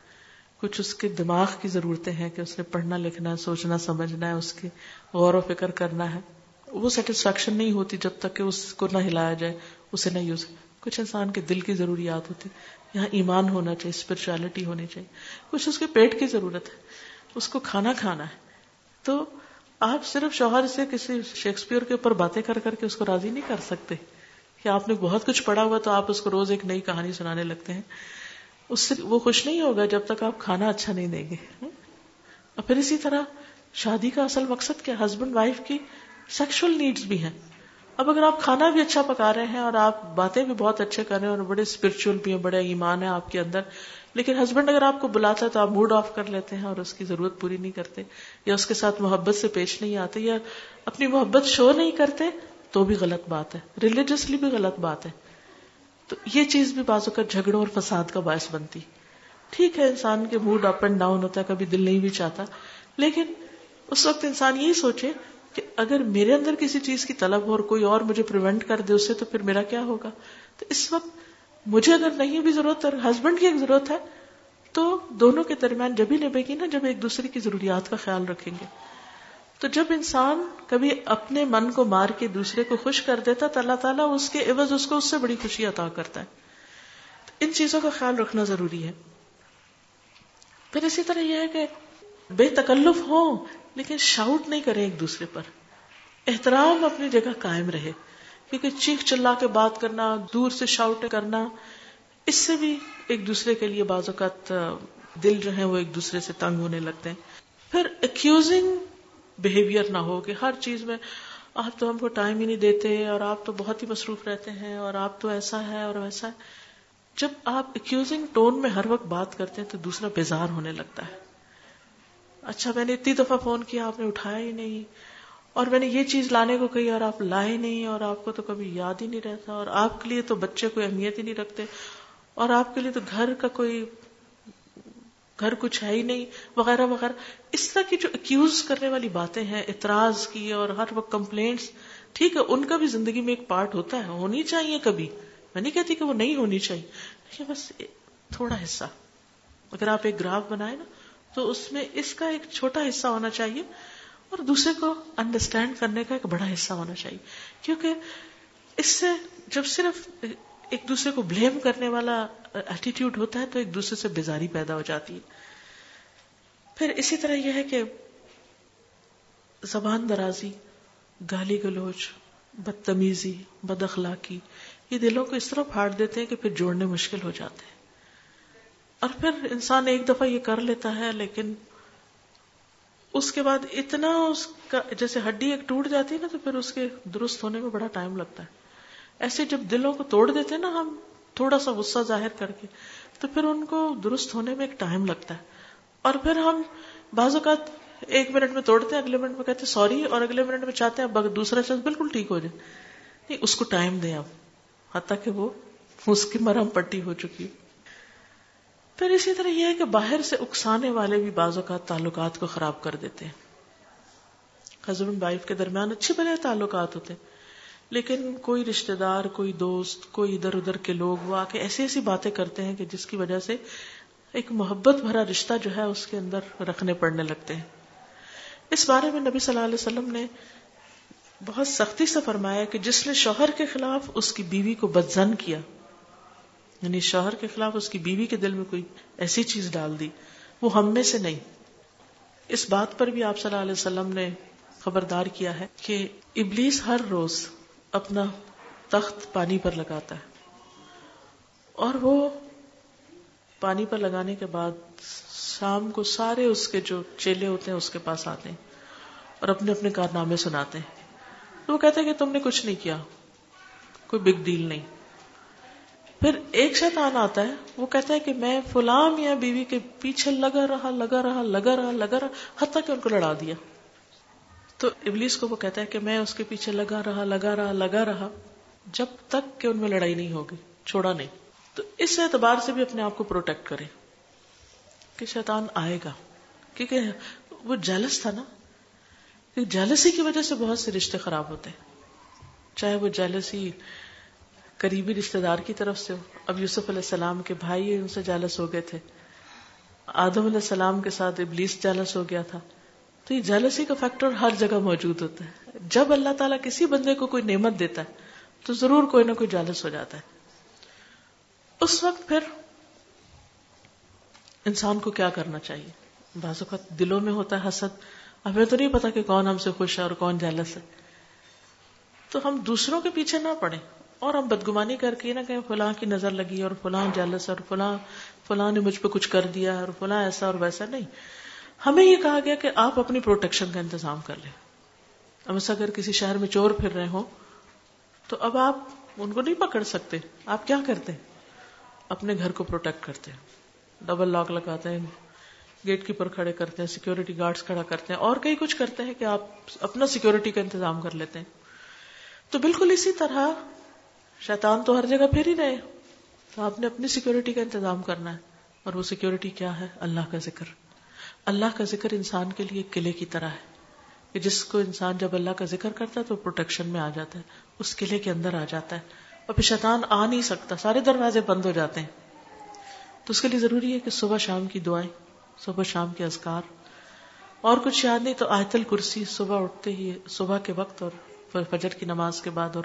کچھ اس کے دماغ کی ضرورتیں ہیں کہ اس نے پڑھنا لکھنا ہے، سوچنا، سمجھنا ہے، اس کے غور و فکر کرنا ہے۔ وہ سیٹسفیکشن نہیں ہوتی جب تک کہ اس کو نہ ہلایا جائے، اسے نہ یوز کچھ انسان کے دل کی ضروریات ہوتی، یہاں ایمان ہونا چاہیے اسپرچویلٹی ہونی چاہیے۔ کچھ اس کے پیٹ کی ضرورت ہے، اس کو کھانا کھانا ہے۔ تو آپ صرف شوہر سے کسی شیکسپیئر کے اوپر باتیں کر کر کے اس کو راضی نہیں کر سکتے۔ کہ آپ نے بہت کچھ پڑھا ہوا تو آپ اس کو روز ایک نئی کہانی سنانے لگتے ہیں۔ اس سے وہ خوش نہیں ہوگا جب تک آپ کھانا اچھا نہیں دیں گے۔ اور پھر اسی طرح شادی کا اصل مقصد کیا؟ ہسبینڈ وائف کی سیکشل نیڈس بھی ہیں۔ اب اگر آپ کھانا بھی اچھا پکا رہے ہیں اور آپ باتیں بھی بہت اچھے کر رہے ہیں اور بڑے اسپرچل بھی ہیں بڑے ایمان ہے آپ کے اندر، لیکن ہسبینڈ اگر آپ کو بلاتا ہے تو آپ موڈ آف کر لیتے ہیں اور اس کی ضرورت پوری نہیں کرتے، یا اس کے ساتھ محبت سے پیش نہیں آتے، یا اپنی محبت شو نہیں کرتے، تو بھی غلط بات ہے۔ ریلیجسلی بھی غلط بات ہے۔ تو یہ چیز بھی بازو کا جھگڑوں اور فساد کا باعث بنتی۔ ٹھیک ہے، انسان کے موڈ اپ اینڈ ڈاؤن ہوتا ہے، کبھی دل نہیں بھی چاہتا۔ لیکن اس وقت انسان یہی سوچے کہ اگر میرے اندر کسی چیز کی طلب ہو اور کوئی اور مجھے پریونٹ کر دے اس سے تو پھر میرا کیا ہوگا؟ تو اس وقت مجھے اگر نہیں بھی ضرورت اور ہسبینڈ کی ایک ضرورت ہے، تو دونوں کے درمیان جب ہی نبے گی نا، جب ایک دوسرے کی ضروریات کا خیال رکھیں گے۔ تو جب انسان کبھی اپنے من کو مار کے دوسرے کو خوش کر دیتا تو اللہ تعالیٰ اس کے عوض اس کو اس سے بڑی خوشی عطا کرتا ہے۔ ان چیزوں کا خیال رکھنا ضروری ہے۔ پھر اسی طرح یہ ہے کہ بے تکلف ہو لیکن شاؤٹ نہیں کرے ایک دوسرے پر۔ احترام اپنی جگہ قائم رہے۔ کیونکہ چیخ چلا کے بات کرنا، دور سے شاؤٹ کرنا، اس سے بھی ایک دوسرے کے لیے بعض اوقات دل جو ہے وہ ایک دوسرے سے تنگ ہونے لگتے ہیں۔ پھر اکیوزنگ بہیویئر نہ ہو کہ ہر چیز میں آپ تو ہم کو ٹائم ہی نہیں دیتے اور آپ تو بہت ہی مصروف رہتے ہیں اور آپ تو ایسا ہے اور ویسا ہے۔ جب آپ اکیوزنگ ٹون میں ہر وقت بات کرتے ہیں تو دوسرا بیزار ہونے لگتا ہے۔ اچھا میں نے اتنی دفعہ فون کیا، آپ نے اٹھایا ہی نہیں۔ اور میں نے یہ چیز لانے کو کہی اور آپ لائے نہیں اور آپ کو تو کبھی یاد ہی نہیں رہتا اور آپ کے لیے تو بچے کوئی اہمیت ہی نہیں رکھتے اور آپ کے لیے تو گھر کا کوئی گھر کچھ ہے ہی نہیں، وغیرہ وغیرہ۔ اس طرح کی جو اکیوز کرنے والی باتیں ہیں، اعتراض کی اور ہر وقت کمپلینٹس ٹھیک ہے، ان کا بھی زندگی میں ایک پارٹ ہوتا ہے، ہونی چاہیے کبھی۔ میں نہیں کہتی کہ وہ نہیں ہونی چاہیے، لیکن بس تھوڑا حصہ۔ اگر آپ ایک گراف بنائے نا، تو اس میں اس کا ایک چھوٹا حصہ ہونا چاہیے اور دوسرے کو انڈرسٹینڈ کرنے کا ایک بڑا حصہ ہونا چاہیے۔ کیونکہ اس سے جب صرف ایک دوسرے کو بلیم کرنے والا uh, ایٹیٹیوڈ ہوتا ہے تو ایک دوسرے سے بیزاری پیدا ہو جاتی ہے۔ پھر اسی طرح یہ ہے کہ زبان درازی، گالی گلوچ، بدتمیزی، بد اخلاقی، یہ دلوں کو اس طرح پھاڑ دیتے ہیں کہ پھر جوڑنے مشکل ہو جاتے ہیں۔ اور پھر انسان ایک دفعہ یہ کر لیتا ہے، لیکن اس کے بعد اتنا اس کا، جیسے ہڈی ایک ٹوٹ جاتی ہے نا، تو پھر اس کے درست ہونے میں بڑا ٹائم لگتا ہے۔ ایسے جب دلوں کو توڑ دیتے نا ہم، تھوڑا سا غصہ ظاہر کر کے، تو پھر ان کو درست ہونے میں ایک ٹائم لگتا ہے۔ اور پھر ہم بعض اوقات ایک منٹ میں توڑتے ہیں، اگلے منٹ میں کہتے ہیں سوری، اور اگلے منٹ میں چاہتے ہیں دوسرا شخص بالکل ٹھیک ہو جائے۔ نہیں، اس کو ٹائم دیں آپ، حتیٰ کہ وہ اس کی مرہم پٹی ہو چکی۔ پھر اسی طرح یہ ہے کہ باہر سے اکسانے والے بھی بعض اوقات تعلقات کو خراب کر دیتے ہیں۔ ہسبینڈ وائف کے درمیان اچھے بنے تعلقات ہوتے ہیں۔ لیکن کوئی رشتے دار، کوئی دوست، کوئی ادھر ادھر کے لوگ وہ آ کے ایسی ایسی باتیں کرتے ہیں کہ جس کی وجہ سے ایک محبت بھرا رشتہ جو ہے اس کے اندر رکھنے پڑنے لگتے ہیں۔ اس بارے میں نبی صلی اللہ علیہ وسلم نے بہت سختی سے فرمایا کہ جس نے شوہر کے خلاف اس کی بیوی کو بدزن کیا یعنی شوہر کے خلاف اس کی بیوی کے دل میں کوئی ایسی چیز ڈال دی، وہ ہم میں سے نہیں۔ اس بات پر بھی آپ صلی اللہ علیہ وسلم نے خبردار کیا ہے کہ ابلیس ہر روز اپنا تخت پانی پر لگاتا ہے۔ اور وہ پانی پر لگانے کے بعد شام کو سارے اس کے جو چیلے ہوتے ہیں اس کے پاس آتے ہیں اور اپنے اپنے کارنامے سناتے ہیں۔ تو وہ کہتے ہیں کہ تم نے کچھ نہیں کیا، کوئی بگ ڈیل نہیں۔ پھر ایک شیطان آتا ہے، وہ کہتا ہے کہ میں فلاں یا بیوی کے پیچھے لگا رہا لگا رہا لگا رہا لگا رہا، حتیٰ کہ ان کو لڑا دیا۔ تو ابلیس کو وہ کہتا ہے کہ میں اس کے پیچھے لگا رہا لگا رہا لگا رہا، جب تک کہ ان میں لڑائی نہیں ہوگی، چھوڑا نہیں۔ تو اس اعتبار سے بھی اپنے آپ کو پروٹیکٹ کرے کہ شیطان آئے گا۔ کیونکہ وہ جیلس تھا نا۔ جیلسی کی وجہ سے بہت سے رشتے خراب ہوتے ہیں۔ چاہے وہ جیلسی قریبی رشتے دار کی طرف سے ہو۔ اب یوسف علیہ السلام کے بھائی ان سے جالس ہو گئے تھے۔ آدم علیہ السلام کے ساتھ ابلیس جالس ہو گیا تھا۔ تو یہ جالسی کا فیکٹر ہر جگہ موجود ہوتا ہے۔ جب اللہ تعالیٰ کسی بندے کو کوئی نعمت دیتا ہے، تو ضرور کوئی نہ کوئی جالس ہو جاتا ہے۔ اس وقت پھر انسان کو کیا کرنا چاہیے؟ بعض اوقات دلوں میں ہوتا ہے حسد۔ ہمیں تو نہیں پتا کہ کون ہم سے خوش ہے اور کون جالس ہے۔ تو ہم دوسروں کے پیچھے نہ پڑے اور ہم بدگمانی کر کے نہ کہ فلاں کی نظر لگی اور فلاں جالس اور فلاں فلاں نے مجھ پہ کچھ کر دیا اور فلاں ایسا اور ویسا۔ نہیں ہمیں یہ کہا گیا کہ آپ اپنی پروٹیکشن کا انتظام کر لیں۔ اب اگر کسی شہر میں چور پھر رہے ہوں، تو اب آپ ان کو نہیں پکڑ سکتے۔ آپ کیا کرتے ہیں؟ اپنے گھر کو پروٹیکٹ کرتے ہیں۔ ڈبل لاک لگاتے ہیں گیٹ کیپر کھڑے کرتے ہیں سیکورٹی گارڈز کھڑا کرتے ہیں۔ اور کئی کچھ کرتے ہیں کہ آپ اپنا سیکورٹی کا انتظام کر لیتے ہیں۔ تو بالکل اسی طرح شیطان تو ہر جگہ پھر ہی رہے تو آپ نے اپنی سیکورٹی کا انتظام کرنا ہے۔ اور وہ سیکورٹی کیا ہے؟ اللہ کا ذکر۔ اللہ کا ذکر انسان کے لیے قلعے کی طرح ہے کہ جس کو انسان جب اللہ کا ذکر کرتا ہے تو پروٹیکشن میں آ جاتا ہے، اس قلعے کے اندر آ جاتا ہے۔ اور پھر شیطان آ نہیں سکتا، سارے دروازے بند ہو جاتے ہیں۔ تو اس کے لیے ضروری ہے کہ صبح شام کی دعائیں، صبح شام کے اذکار۔ اور کچھ یاد نہیں تو آیت الکرسی، صبح اٹھتے ہی، صبح کے وقت اور فجر کی نماز کے بعد اور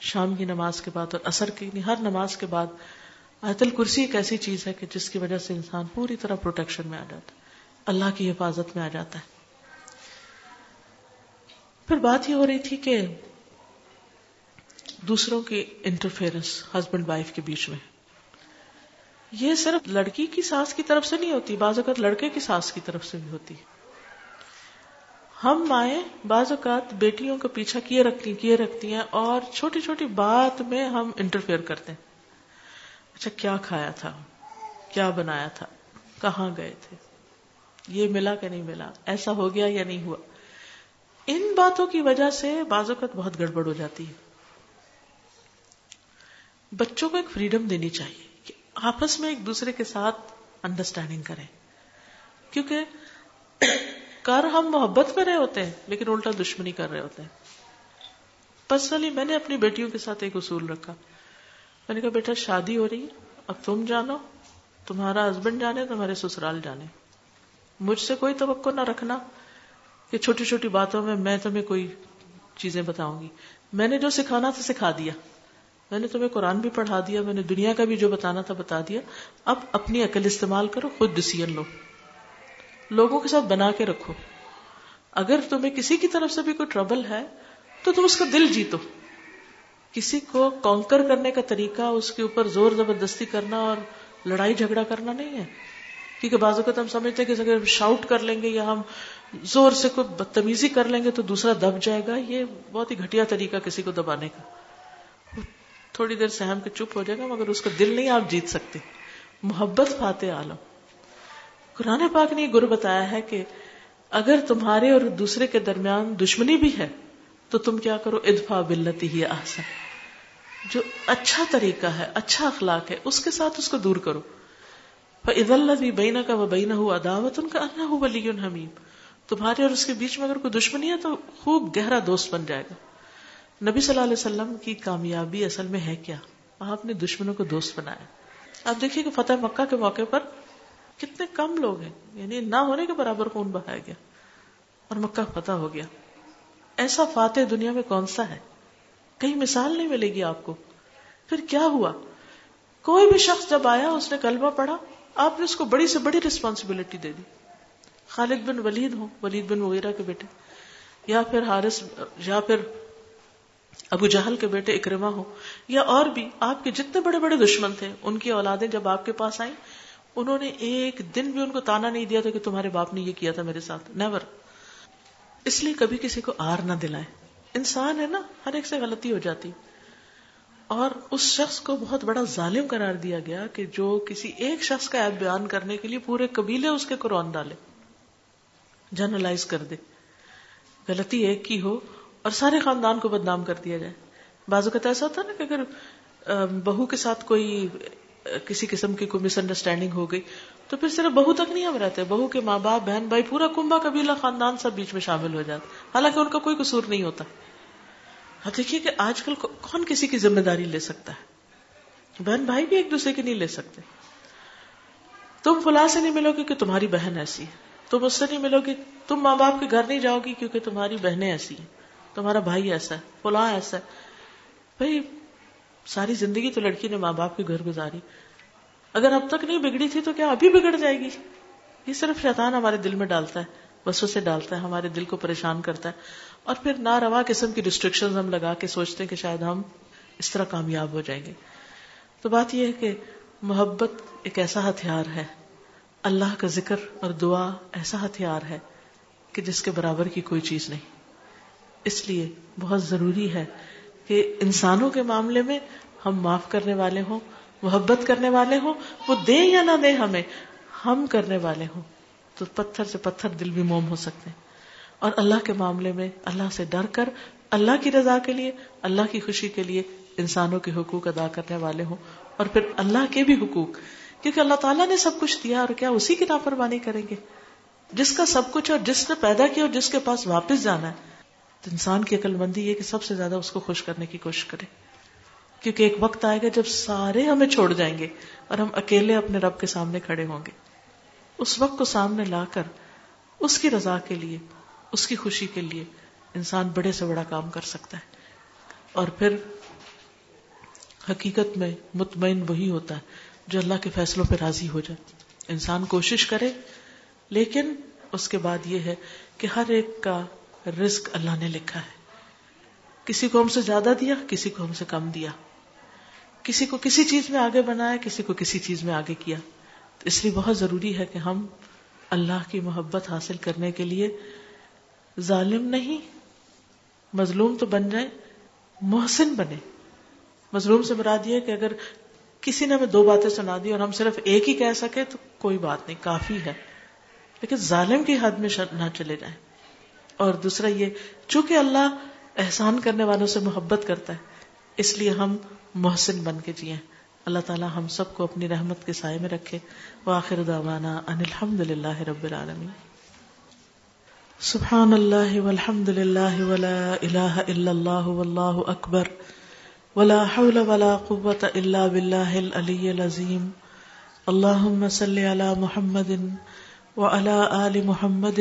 شام کی نماز کے بعد اور اثر کی یعنی ہر نماز کے بعد آیت الکرسی ایک ایسی چیز ہے کہ جس کی وجہ سے انسان پوری طرح پروٹیکشن میں آ جاتا ہے۔ اللہ کی حفاظت میں آ جاتا ہے۔ پھر بات یہ ہو رہی تھی کہ دوسروں کی انٹرفیئرنس ہسبینڈ وائف کے بیچ میں۔ یہ صرف لڑکی کی ساس کی طرف سے نہیں ہوتی، بعض اوقات لڑکے کی ساس کی طرف سے بھی ہوتی۔ ہم مائیں بعض اوقات بیٹیوں کا پیچھا کیے رکھتی کیے رکھتی ہیں اور چھوٹی چھوٹی بات میں ہم انٹرفیئر کرتے ہیں۔ اچھا کیا کھایا تھا؟ کیا بنایا تھا؟ کہاں گئے تھے؟ یہ ملا کہ نہیں ملا، ایسا ہو گیا یا نہیں ہوا۔ ان باتوں کی وجہ سے بعض اوقات بہت گڑبڑ ہو جاتی ہے۔ بچوں کو ایک فریڈم دینی چاہیے کہ آپس میں ایک دوسرے کے ساتھ انڈرسٹینڈنگ کریں۔ کیونکہ کر ہم محبت میں رہے ہوتے ہیں، لیکن الٹا دشمنی کر رہے ہوتے ہیں۔ پرسنلی میں نے اپنی بیٹیوں کے ساتھ ایک اصول رکھا۔ میں نے کہا، بیٹا، شادی ہو رہی اب تم جانو، تمہارا ہسبینڈ جانے، تمہارے سسرال جانے۔ مجھ سے کوئی توقع نہ رکھنا کہ چھوٹی چھوٹی باتوں میں میں تمہیں کوئی چیزیں بتاؤں گی۔ میں نے جو سکھانا تھا سکھا دیا۔ میں نے تمہیں قرآن بھی پڑھا دیا، میں نے دنیا کا بھی جو بتانا تھا بتا دیا۔ اب اپنی عقل استعمال کرو، خود ڈسیزن لو۔ لوگوں کے ساتھ بنا کے رکھو۔ اگر تمہیں کسی کی طرف سے بھی کوئی ٹربل ہے، تو تم اس کا دل جیتو۔ کسی کو کانکر کرنے کا طریقہ، اس کے اوپر زور زبردستی کرنا اور لڑائی جھگڑا کرنا نہیں ہے۔ کیونکہ بعض اوقات ہم سمجھتے ہیں کہ اگر شاؤٹ کر لیں گے یا ہم زور سے کوئی بدتمیزی کر لیں گے تو دوسرا دب جائے گا۔ یہ بہت ہی گھٹیا طریقہ کسی کو دبانے کا۔ تھوڑی دیر سہم کے چپ ہو جائے گا مگر اس کا دل نہیں آپ جیت سکتے۔ محبت فاتح عالم۔ قرآن پاک نے یہ گر بتایا ہے کہ اگر تمہارے اور دوسرے کے درمیان دشمنی بھی ہے تو تم کیا کرو؟ ادفا بلتی ہی آسن جو اچھا طریقہ ہے اچھا اخلاق ہے، اس کے ساتھ اس کو دور کرو۔ عید اللہ بینا کا وہ بینا ہو عداوت ان کا انا ہو ولی حمیم تمہارے اور اس کے بیچ میں اگر کوئی دشمنی ہے تو خوب گہرا دوست بن جائے گا۔ نبی صلی اللہ علیہ وسلم کی کامیابی اصل میں ہے کیا؟ آپ نے دشمنوں کو دوست بنایا۔ آپ دیکھیے کہ فتح مکہ کے موقع پر کتنے کم لوگ ہیں۔ یعنی نہ ہونے کے برابر خون بہایا گیا اور مکہ فتح ہو گیا۔ ایسا فاتح دنیا میں کون سا ہے؟ کہیں مثال نہیں ملے گی آپ کو۔ پھر کیا ہوا؟ کوئی بھی شخص جب آیا، اس نے کلمہ پڑھا آپ نے اس کو بڑی سے بڑی ریسپانسبلٹی دے دی۔ خالد بن ولید ہو ولید بن وغیرہ کے بیٹے۔ یا پھر حارث، یا پھر ابو جہل کے بیٹے اکرما ہو یا اور بھی، آپ کے جتنے بڑے بڑے دشمن تھے، ان کی اولادیں جب آپ کے پاس آئیں، انہوں نے ایک دن بھی ان کو تانا نہیں دیا تھا کہ تمہارے باپ نے یہ کیا تھا میرے ساتھ۔ نیور اس لیے کبھی کسی کو آر نہ دلائیں۔ انسان ہے نا، ہر ایک سے غلطی ہو جاتی۔ اور اس شخص کو بہت بڑا ظالم قرار دیا گیا کہ جو کسی ایک شخص کا ایپ بیان کرنے کے لیے پورے قبیلے اس کے قرآن ڈالے، جرنلائز کر دے۔ غلطی ایک کی ہو اور سارے خاندان کو بدنام کر دیا جائے۔ بازو کا ایسا ہوتا نا کہ اگر بہو کے ساتھ کوئی کسی قسم کی کوئی مس انڈرسٹینڈنگ ہو گئی تو پھر صرف بہو تک نہیں ہم رہتے، بہو کے ماں باپ، بہن، بھائی، پورا کنبا قبیلہ خاندان سب بیچ میں شامل ہو جاتا۔ حالانکہ ان کا کوئی قصور نہیں ہوتا۔ اب دیکھیے کہ آج کل کون کسی کی ذمہ داری لے سکتا ہے؟ بہن بھائی بھی ایک دوسرے کی نہیں لے سکتے۔ تم فلاں سے نہیں ملو گے کہ تمہاری بہن ایسی ہے۔ تم اس سے نہیں ملو گی تم ماں باپ کے گھر نہیں جاؤ گی کیونکہ تمہاری بہنیں ایسی ہیں۔ تمہارا بھائی ایسا ہے، فلاں ایسا ہے۔ بھائی، ساری زندگی تو لڑکی نے ماں باپ کے گھر گزاری۔ اگر اب تک نہیں بگڑی تھی تو کیا ابھی بگڑ جائے گی؟ یہ صرف شیطان ہمارے دل میں ڈالتا ہے بسوں سے ڈالتا ہے، ہمارے دل کو پریشان کرتا ہے۔ اور پھر نہ روا قسم کی ریسٹرکشن ہم لگا کے سوچتے ہیں کہ شاید ہم اس طرح کامیاب ہو جائیں گے۔ تو بات یہ ہے کہ محبت ایک ایسا ہتھیار ہے، اللہ کا ذکر اور دعا ایسا ہتھیار ہے کہ جس کے برابر کی کوئی چیز نہیں۔ اس لیے بہت ضروری ہے کہ انسانوں کے معاملے میں ہم معاف کرنے والے ہوں، محبت کرنے والے ہوں، وہ دیں یا نہ دیں ہمیں، ہم کرنے والے ہوں۔ تو پتھر سے پتھر دل بھی موم ہو سکتے ہیں۔ اور اللہ کے معاملے میں اللہ سے ڈر کر اللہ کی رضا کے لیے، اللہ کی خوشی کے لیے انسانوں کے حقوق ادا کرنے والے ہوں۔ اور پھر اللہ کے بھی حقوق، کیونکہ اللہ تعالیٰ نے سب کچھ دیا اور کیا اسی کی نافرمانی کریں گے؟ جس کا سب کچھ اور جس نے پیدا کیا اور جس کے پاس واپس جانا ہے، تو انسان کی عقل مندی یہ کہ سب سے زیادہ اس کو خوش کرنے کی کوشش کرے۔ کیونکہ ایک وقت آئے گا جب سارے ہمیں چھوڑ جائیں گے اور ہم اکیلے اپنے رب کے سامنے کھڑے ہوں گے۔ اس وقت کو سامنے لا کر اس کی رضا کے لیے اس کی خوشی کے لیے انسان بڑے سے بڑا کام کر سکتا ہے۔ اور پھر حقیقت میں مطمئن وہی ہوتا ہے جو اللہ کے فیصلوں پہ راضی ہو جائے۔ انسان کوشش کرے، لیکن اس کے بعد یہ ہے کہ ہر ایک کا رزق اللہ نے لکھا ہے۔ کسی کو ہم سے زیادہ دیا، کسی کو ہم سے کم دیا۔ کسی کو کسی چیز میں آگے بنایا، کسی کو کسی چیز میں آگے کیا۔ تو اس لیے بہت ضروری ہے کہ ہم اللہ کی محبت حاصل کرنے کے لیے ظالم نہیں، مظلوم تو بن جائے محسن بنے۔ مظلوم سے مراد یہ کہ اگر کسی نے ہمیں دو باتیں سنا دی اور ہم صرف ایک ہی کہہ سکے تو کوئی بات نہیں، کافی ہے۔ لیکن ظالم کی حد میں نہ چلے جائیں۔ اور دوسرا یہ، چونکہ اللہ احسان کرنے والوں سے محبت کرتا ہے، اس لیے ہم محسن بن کے جیے اللہ تعالیٰ ہم سب کو اپنی رحمت کے سائے میں رکھے۔ وآخر دعوانا ان الحمد للہ رب العالمین۔ سبحان اللہ والحمد للہ ولا الہ الا اللہ واللہ اکبر ولا حول ولا قوة الا باللہ العلی العظیم اللہم صلی علی محمد وعلى آل محمد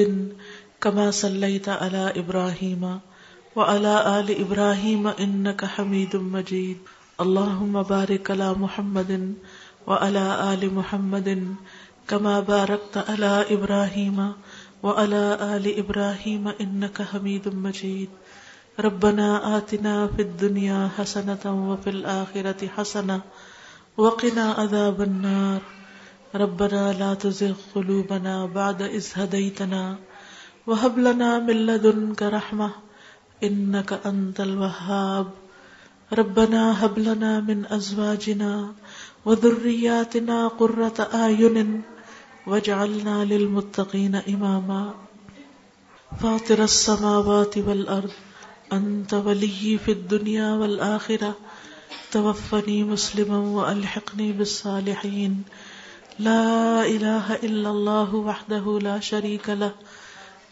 كما صليت على إبراهيم وعلى آل إبراهيم إنك حميد مجيد اللهم بارك على محمد وعلى آل محمد كما باركت على إبراهيم وعلى وعلى آل إبراهيم إنك حميد مجيد. ربنا آتنا في الدنيا حسنة وفي الآخرة حسنة وقنا عذاب النار. ربنا لا تزغ قلوبنا بعد إذ هديتنا وهب لنا من لدنك رحمة إنك أنت الوهاب. ربنا هب لنا من أزواجنا وذرياتنا قرة أعين واجعلنا للمتقين إماما فاطر السماوات والأرض أنت ولي في الدنيا والآخرة توفني مسلما وألحقني بالصالحين لا إله إلا الله وحده لا شريك له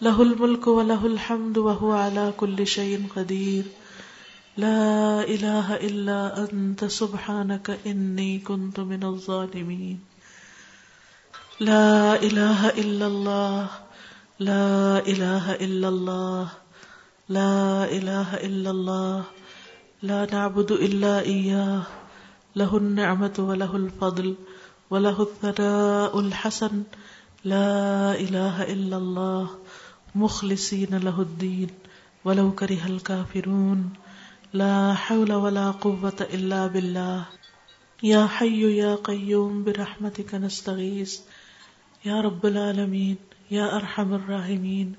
له الملك وله الحمد وهو على كل شيء قدير لا إله إلا أنت سبحانك إني كنت من الظالمين لا إله إلا الله. لا إله إلا الله. لا إله إلا الله. لا نعبد الا إلا إياه. له النعمة وله الفضل وله الثناء الحسن. لا إله إلا الله. مخلصين له الدين. ولو كره الكافرون. لا حول ولا قوة إلا بالله. يا حي يا قيوم برحمتك نستغيث. یا رب العالمین، یا ارحم الراحمین۔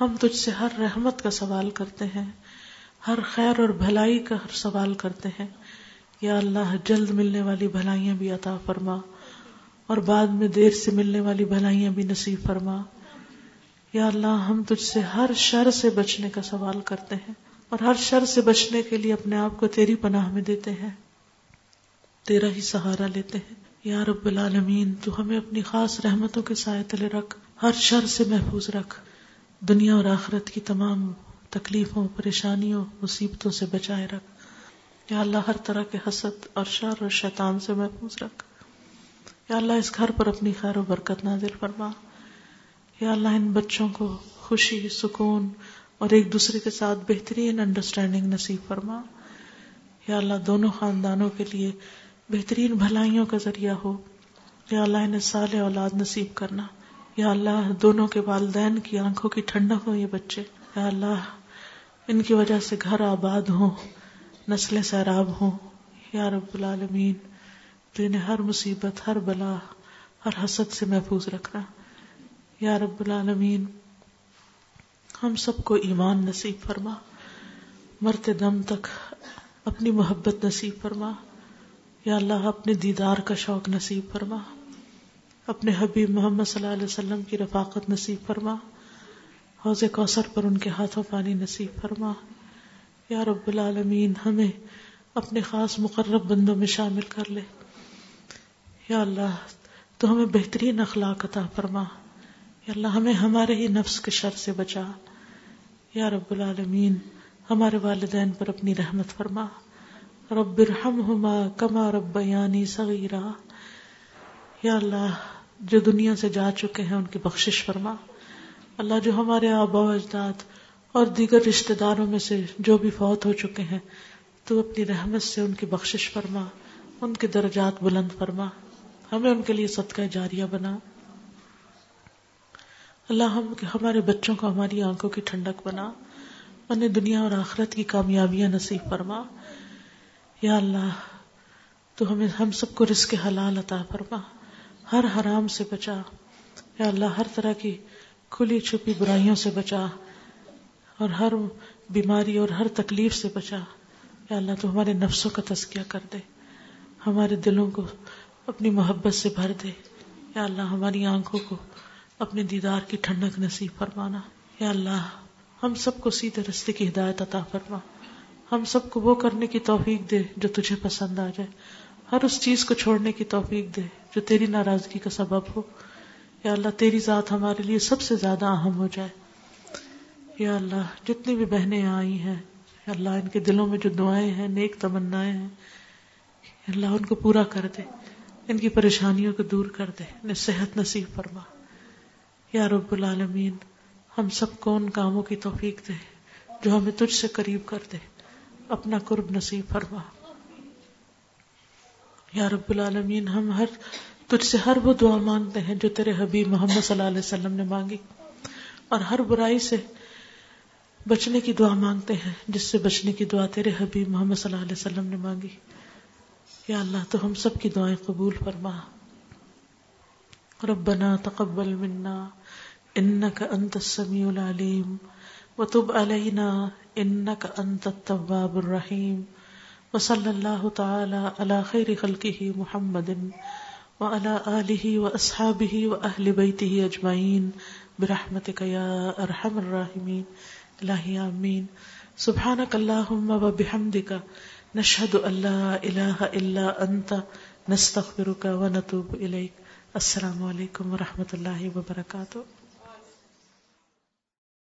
ہم تجھ سے ہر رحمت کا سوال کرتے ہیں، ہر خیر اور بھلائی کا ہر سوال کرتے ہیں۔ یا اللہ، جلد ملنے والی بھلائیاں بھی عطا فرما، اور بعد میں دیر سے ملنے والی بھلائیاں بھی نصیب فرما۔ یا اللہ، ہم تجھ سے ہر شر سے بچنے کا سوال کرتے ہیں، اور ہر شر سے بچنے کے لیے اپنے آپ کو تیری پناہ میں دیتے ہیں، تیرا ہی سہارا لیتے ہیں۔ یا رب العالمین، تو ہمیں اپنی خاص رحمتوں کے سائے تلے رکھ، ہر شر سے محفوظ رکھ، دنیا اور آخرت کی تمام تکلیفوں، پریشانیوں، مصیبتوں سے بچائے رکھ۔ یا اللہ، ہر طرح کے حسد اور شر اور شیطان سے محفوظ رکھ۔ یا اللہ، اس گھر پر اپنی خیر و برکت نازل فرما۔ یا اللہ، ان بچوں کو خوشی، سکون اور ایک دوسرے کے ساتھ بہترین انڈرسٹینڈنگ نصیب فرما۔ یا اللہ، دونوں خاندانوں کے لیے بہترین بھلائیوں کا ذریعہ ہو۔ یا اللہ نے سال اولاد نصیب کرنا۔ یا اللہ دونوں کے والدین کی آنکھوں کی ٹھنڈک ہو یہ بچے۔ یا اللہ ان کی وجہ سے گھر آباد ہوں نسلیں سیراب ہوں۔ یا رب العالمین تو انہیں ہر مصیبت، ہر بلا، ہر حسد سے محفوظ رکھنا۔ یا رب العالمین، ہم سب کو ایمان نصیب فرما۔ مرتے دم تک اپنی محبت نصیب فرما۔ یا اللہ، اپنے دیدار کا شوق نصیب فرما۔ اپنے حبیب محمد صلی اللہ علیہ وسلم کی رفاقت نصیب فرما۔ حوض کوثر پر ان کے ہاتھوں پانی نصیب فرما۔ یا رب العالمین، ہمیں اپنے خاص مقرب بندوں میں شامل کر لے۔ یا اللہ، تو ہمیں بہترین اخلاق عطا فرما۔ یا اللہ، ہمیں ہمارے ہی نفس کے شر سے بچا۔ یا رب العالمین، ہمارے والدین پر اپنی رحمت فرما۔ رب ارحمہما کما ربیانی صغیرہ یا اللہ، جو دنیا سے جا چکے ہیں ان کی بخشش فرما۔ اللہ، جو ہمارے آبا و اجداد اور دیگر رشتہ داروں میں سے جو بھی فوت ہو چکے ہیں، تو اپنی رحمت سے ان کی بخشش فرما، ان کے درجات بلند فرما۔ ہمیں ان کے لیے صدقہ جاریہ بنا۔ اللہ، ہم، ہمارے بچوں کو ہماری آنکھوں کی ٹھنڈک بنا۔ انہیں دنیا اور آخرت کی کامیابیاں نصیب فرما۔ یا اللہ، تو ہمیں ہم سب کو رزق حلال عطا فرما، ہر حرام سے بچا۔ یا اللہ، ہر طرح کی کھلی چھپی برائیوں سے بچا، اور ہر بیماری اور ہر تکلیف سے بچا۔ یا اللہ، تو ہمارے نفسوں کا تذکیہ کر دے، ہمارے دلوں کو اپنی محبت سے بھر دے۔ یا اللہ، ہماری آنکھوں کو اپنے دیدار کی ٹھنڈک نصیب فرمانا۔ یا اللہ، ہم سب کو سیدھے رستے کی ہدایت عطا فرما۔ ہم سب کو وہ کرنے کی توفیق دے جو تجھے پسند آ جائے۔ ہر اس چیز کو چھوڑنے کی توفیق دے جو تیری ناراضگی کا سبب ہو۔ یا اللہ، تیری ذات ہمارے لیے سب سے زیادہ اہم ہو جائے۔ یا اللہ، جتنی بھی بہنیں آئی ہیں، یا اللہ، ان کے دلوں میں جو دعائیں ہیں، نیک تمنا ہیں اللہ، ان کو پورا کر دے۔ ان کی پریشانیوں کو دور کر دے۔ انہیں صحت نصیب فرما۔ یا رب العالمین، ہم سب کو ان کاموں کی توفیق دے جو ہمیں تجھ سے قریب کر دے۔ اپنا قرب نصیب فرما۔ یا رب العالمین، ہم ہر تجھ سے ہر وہ دعا مانگتے ہیں جو تیرے حبیب محمد صلی اللہ علیہ وسلم نے مانگی۔ اور ہر برائی سے بچنے کی دعا مانگتے ہیں، جس سے بچنے کی دعا تیرے حبیب محمد صلی اللہ علیہ وسلم نے مانگی۔ یا اللہ، تو ہم سب کی دعائیں قبول فرما۔ ربنا تقبل منا انك انت السميع العليم وتب علينا انك انت التواب الرحيم وصلى الله تعالى على خير خلقه محمد وعلى آله وأصحابه وأهل بيته أجمعين برحمتك يا أرحم الراحمين إلهي آمين سبحانك اللهم وبحمدك نشهد أن لا إله إلا أنت نستغفرك ونتوب إليك السلام عليكم ورحمة الله وبركاته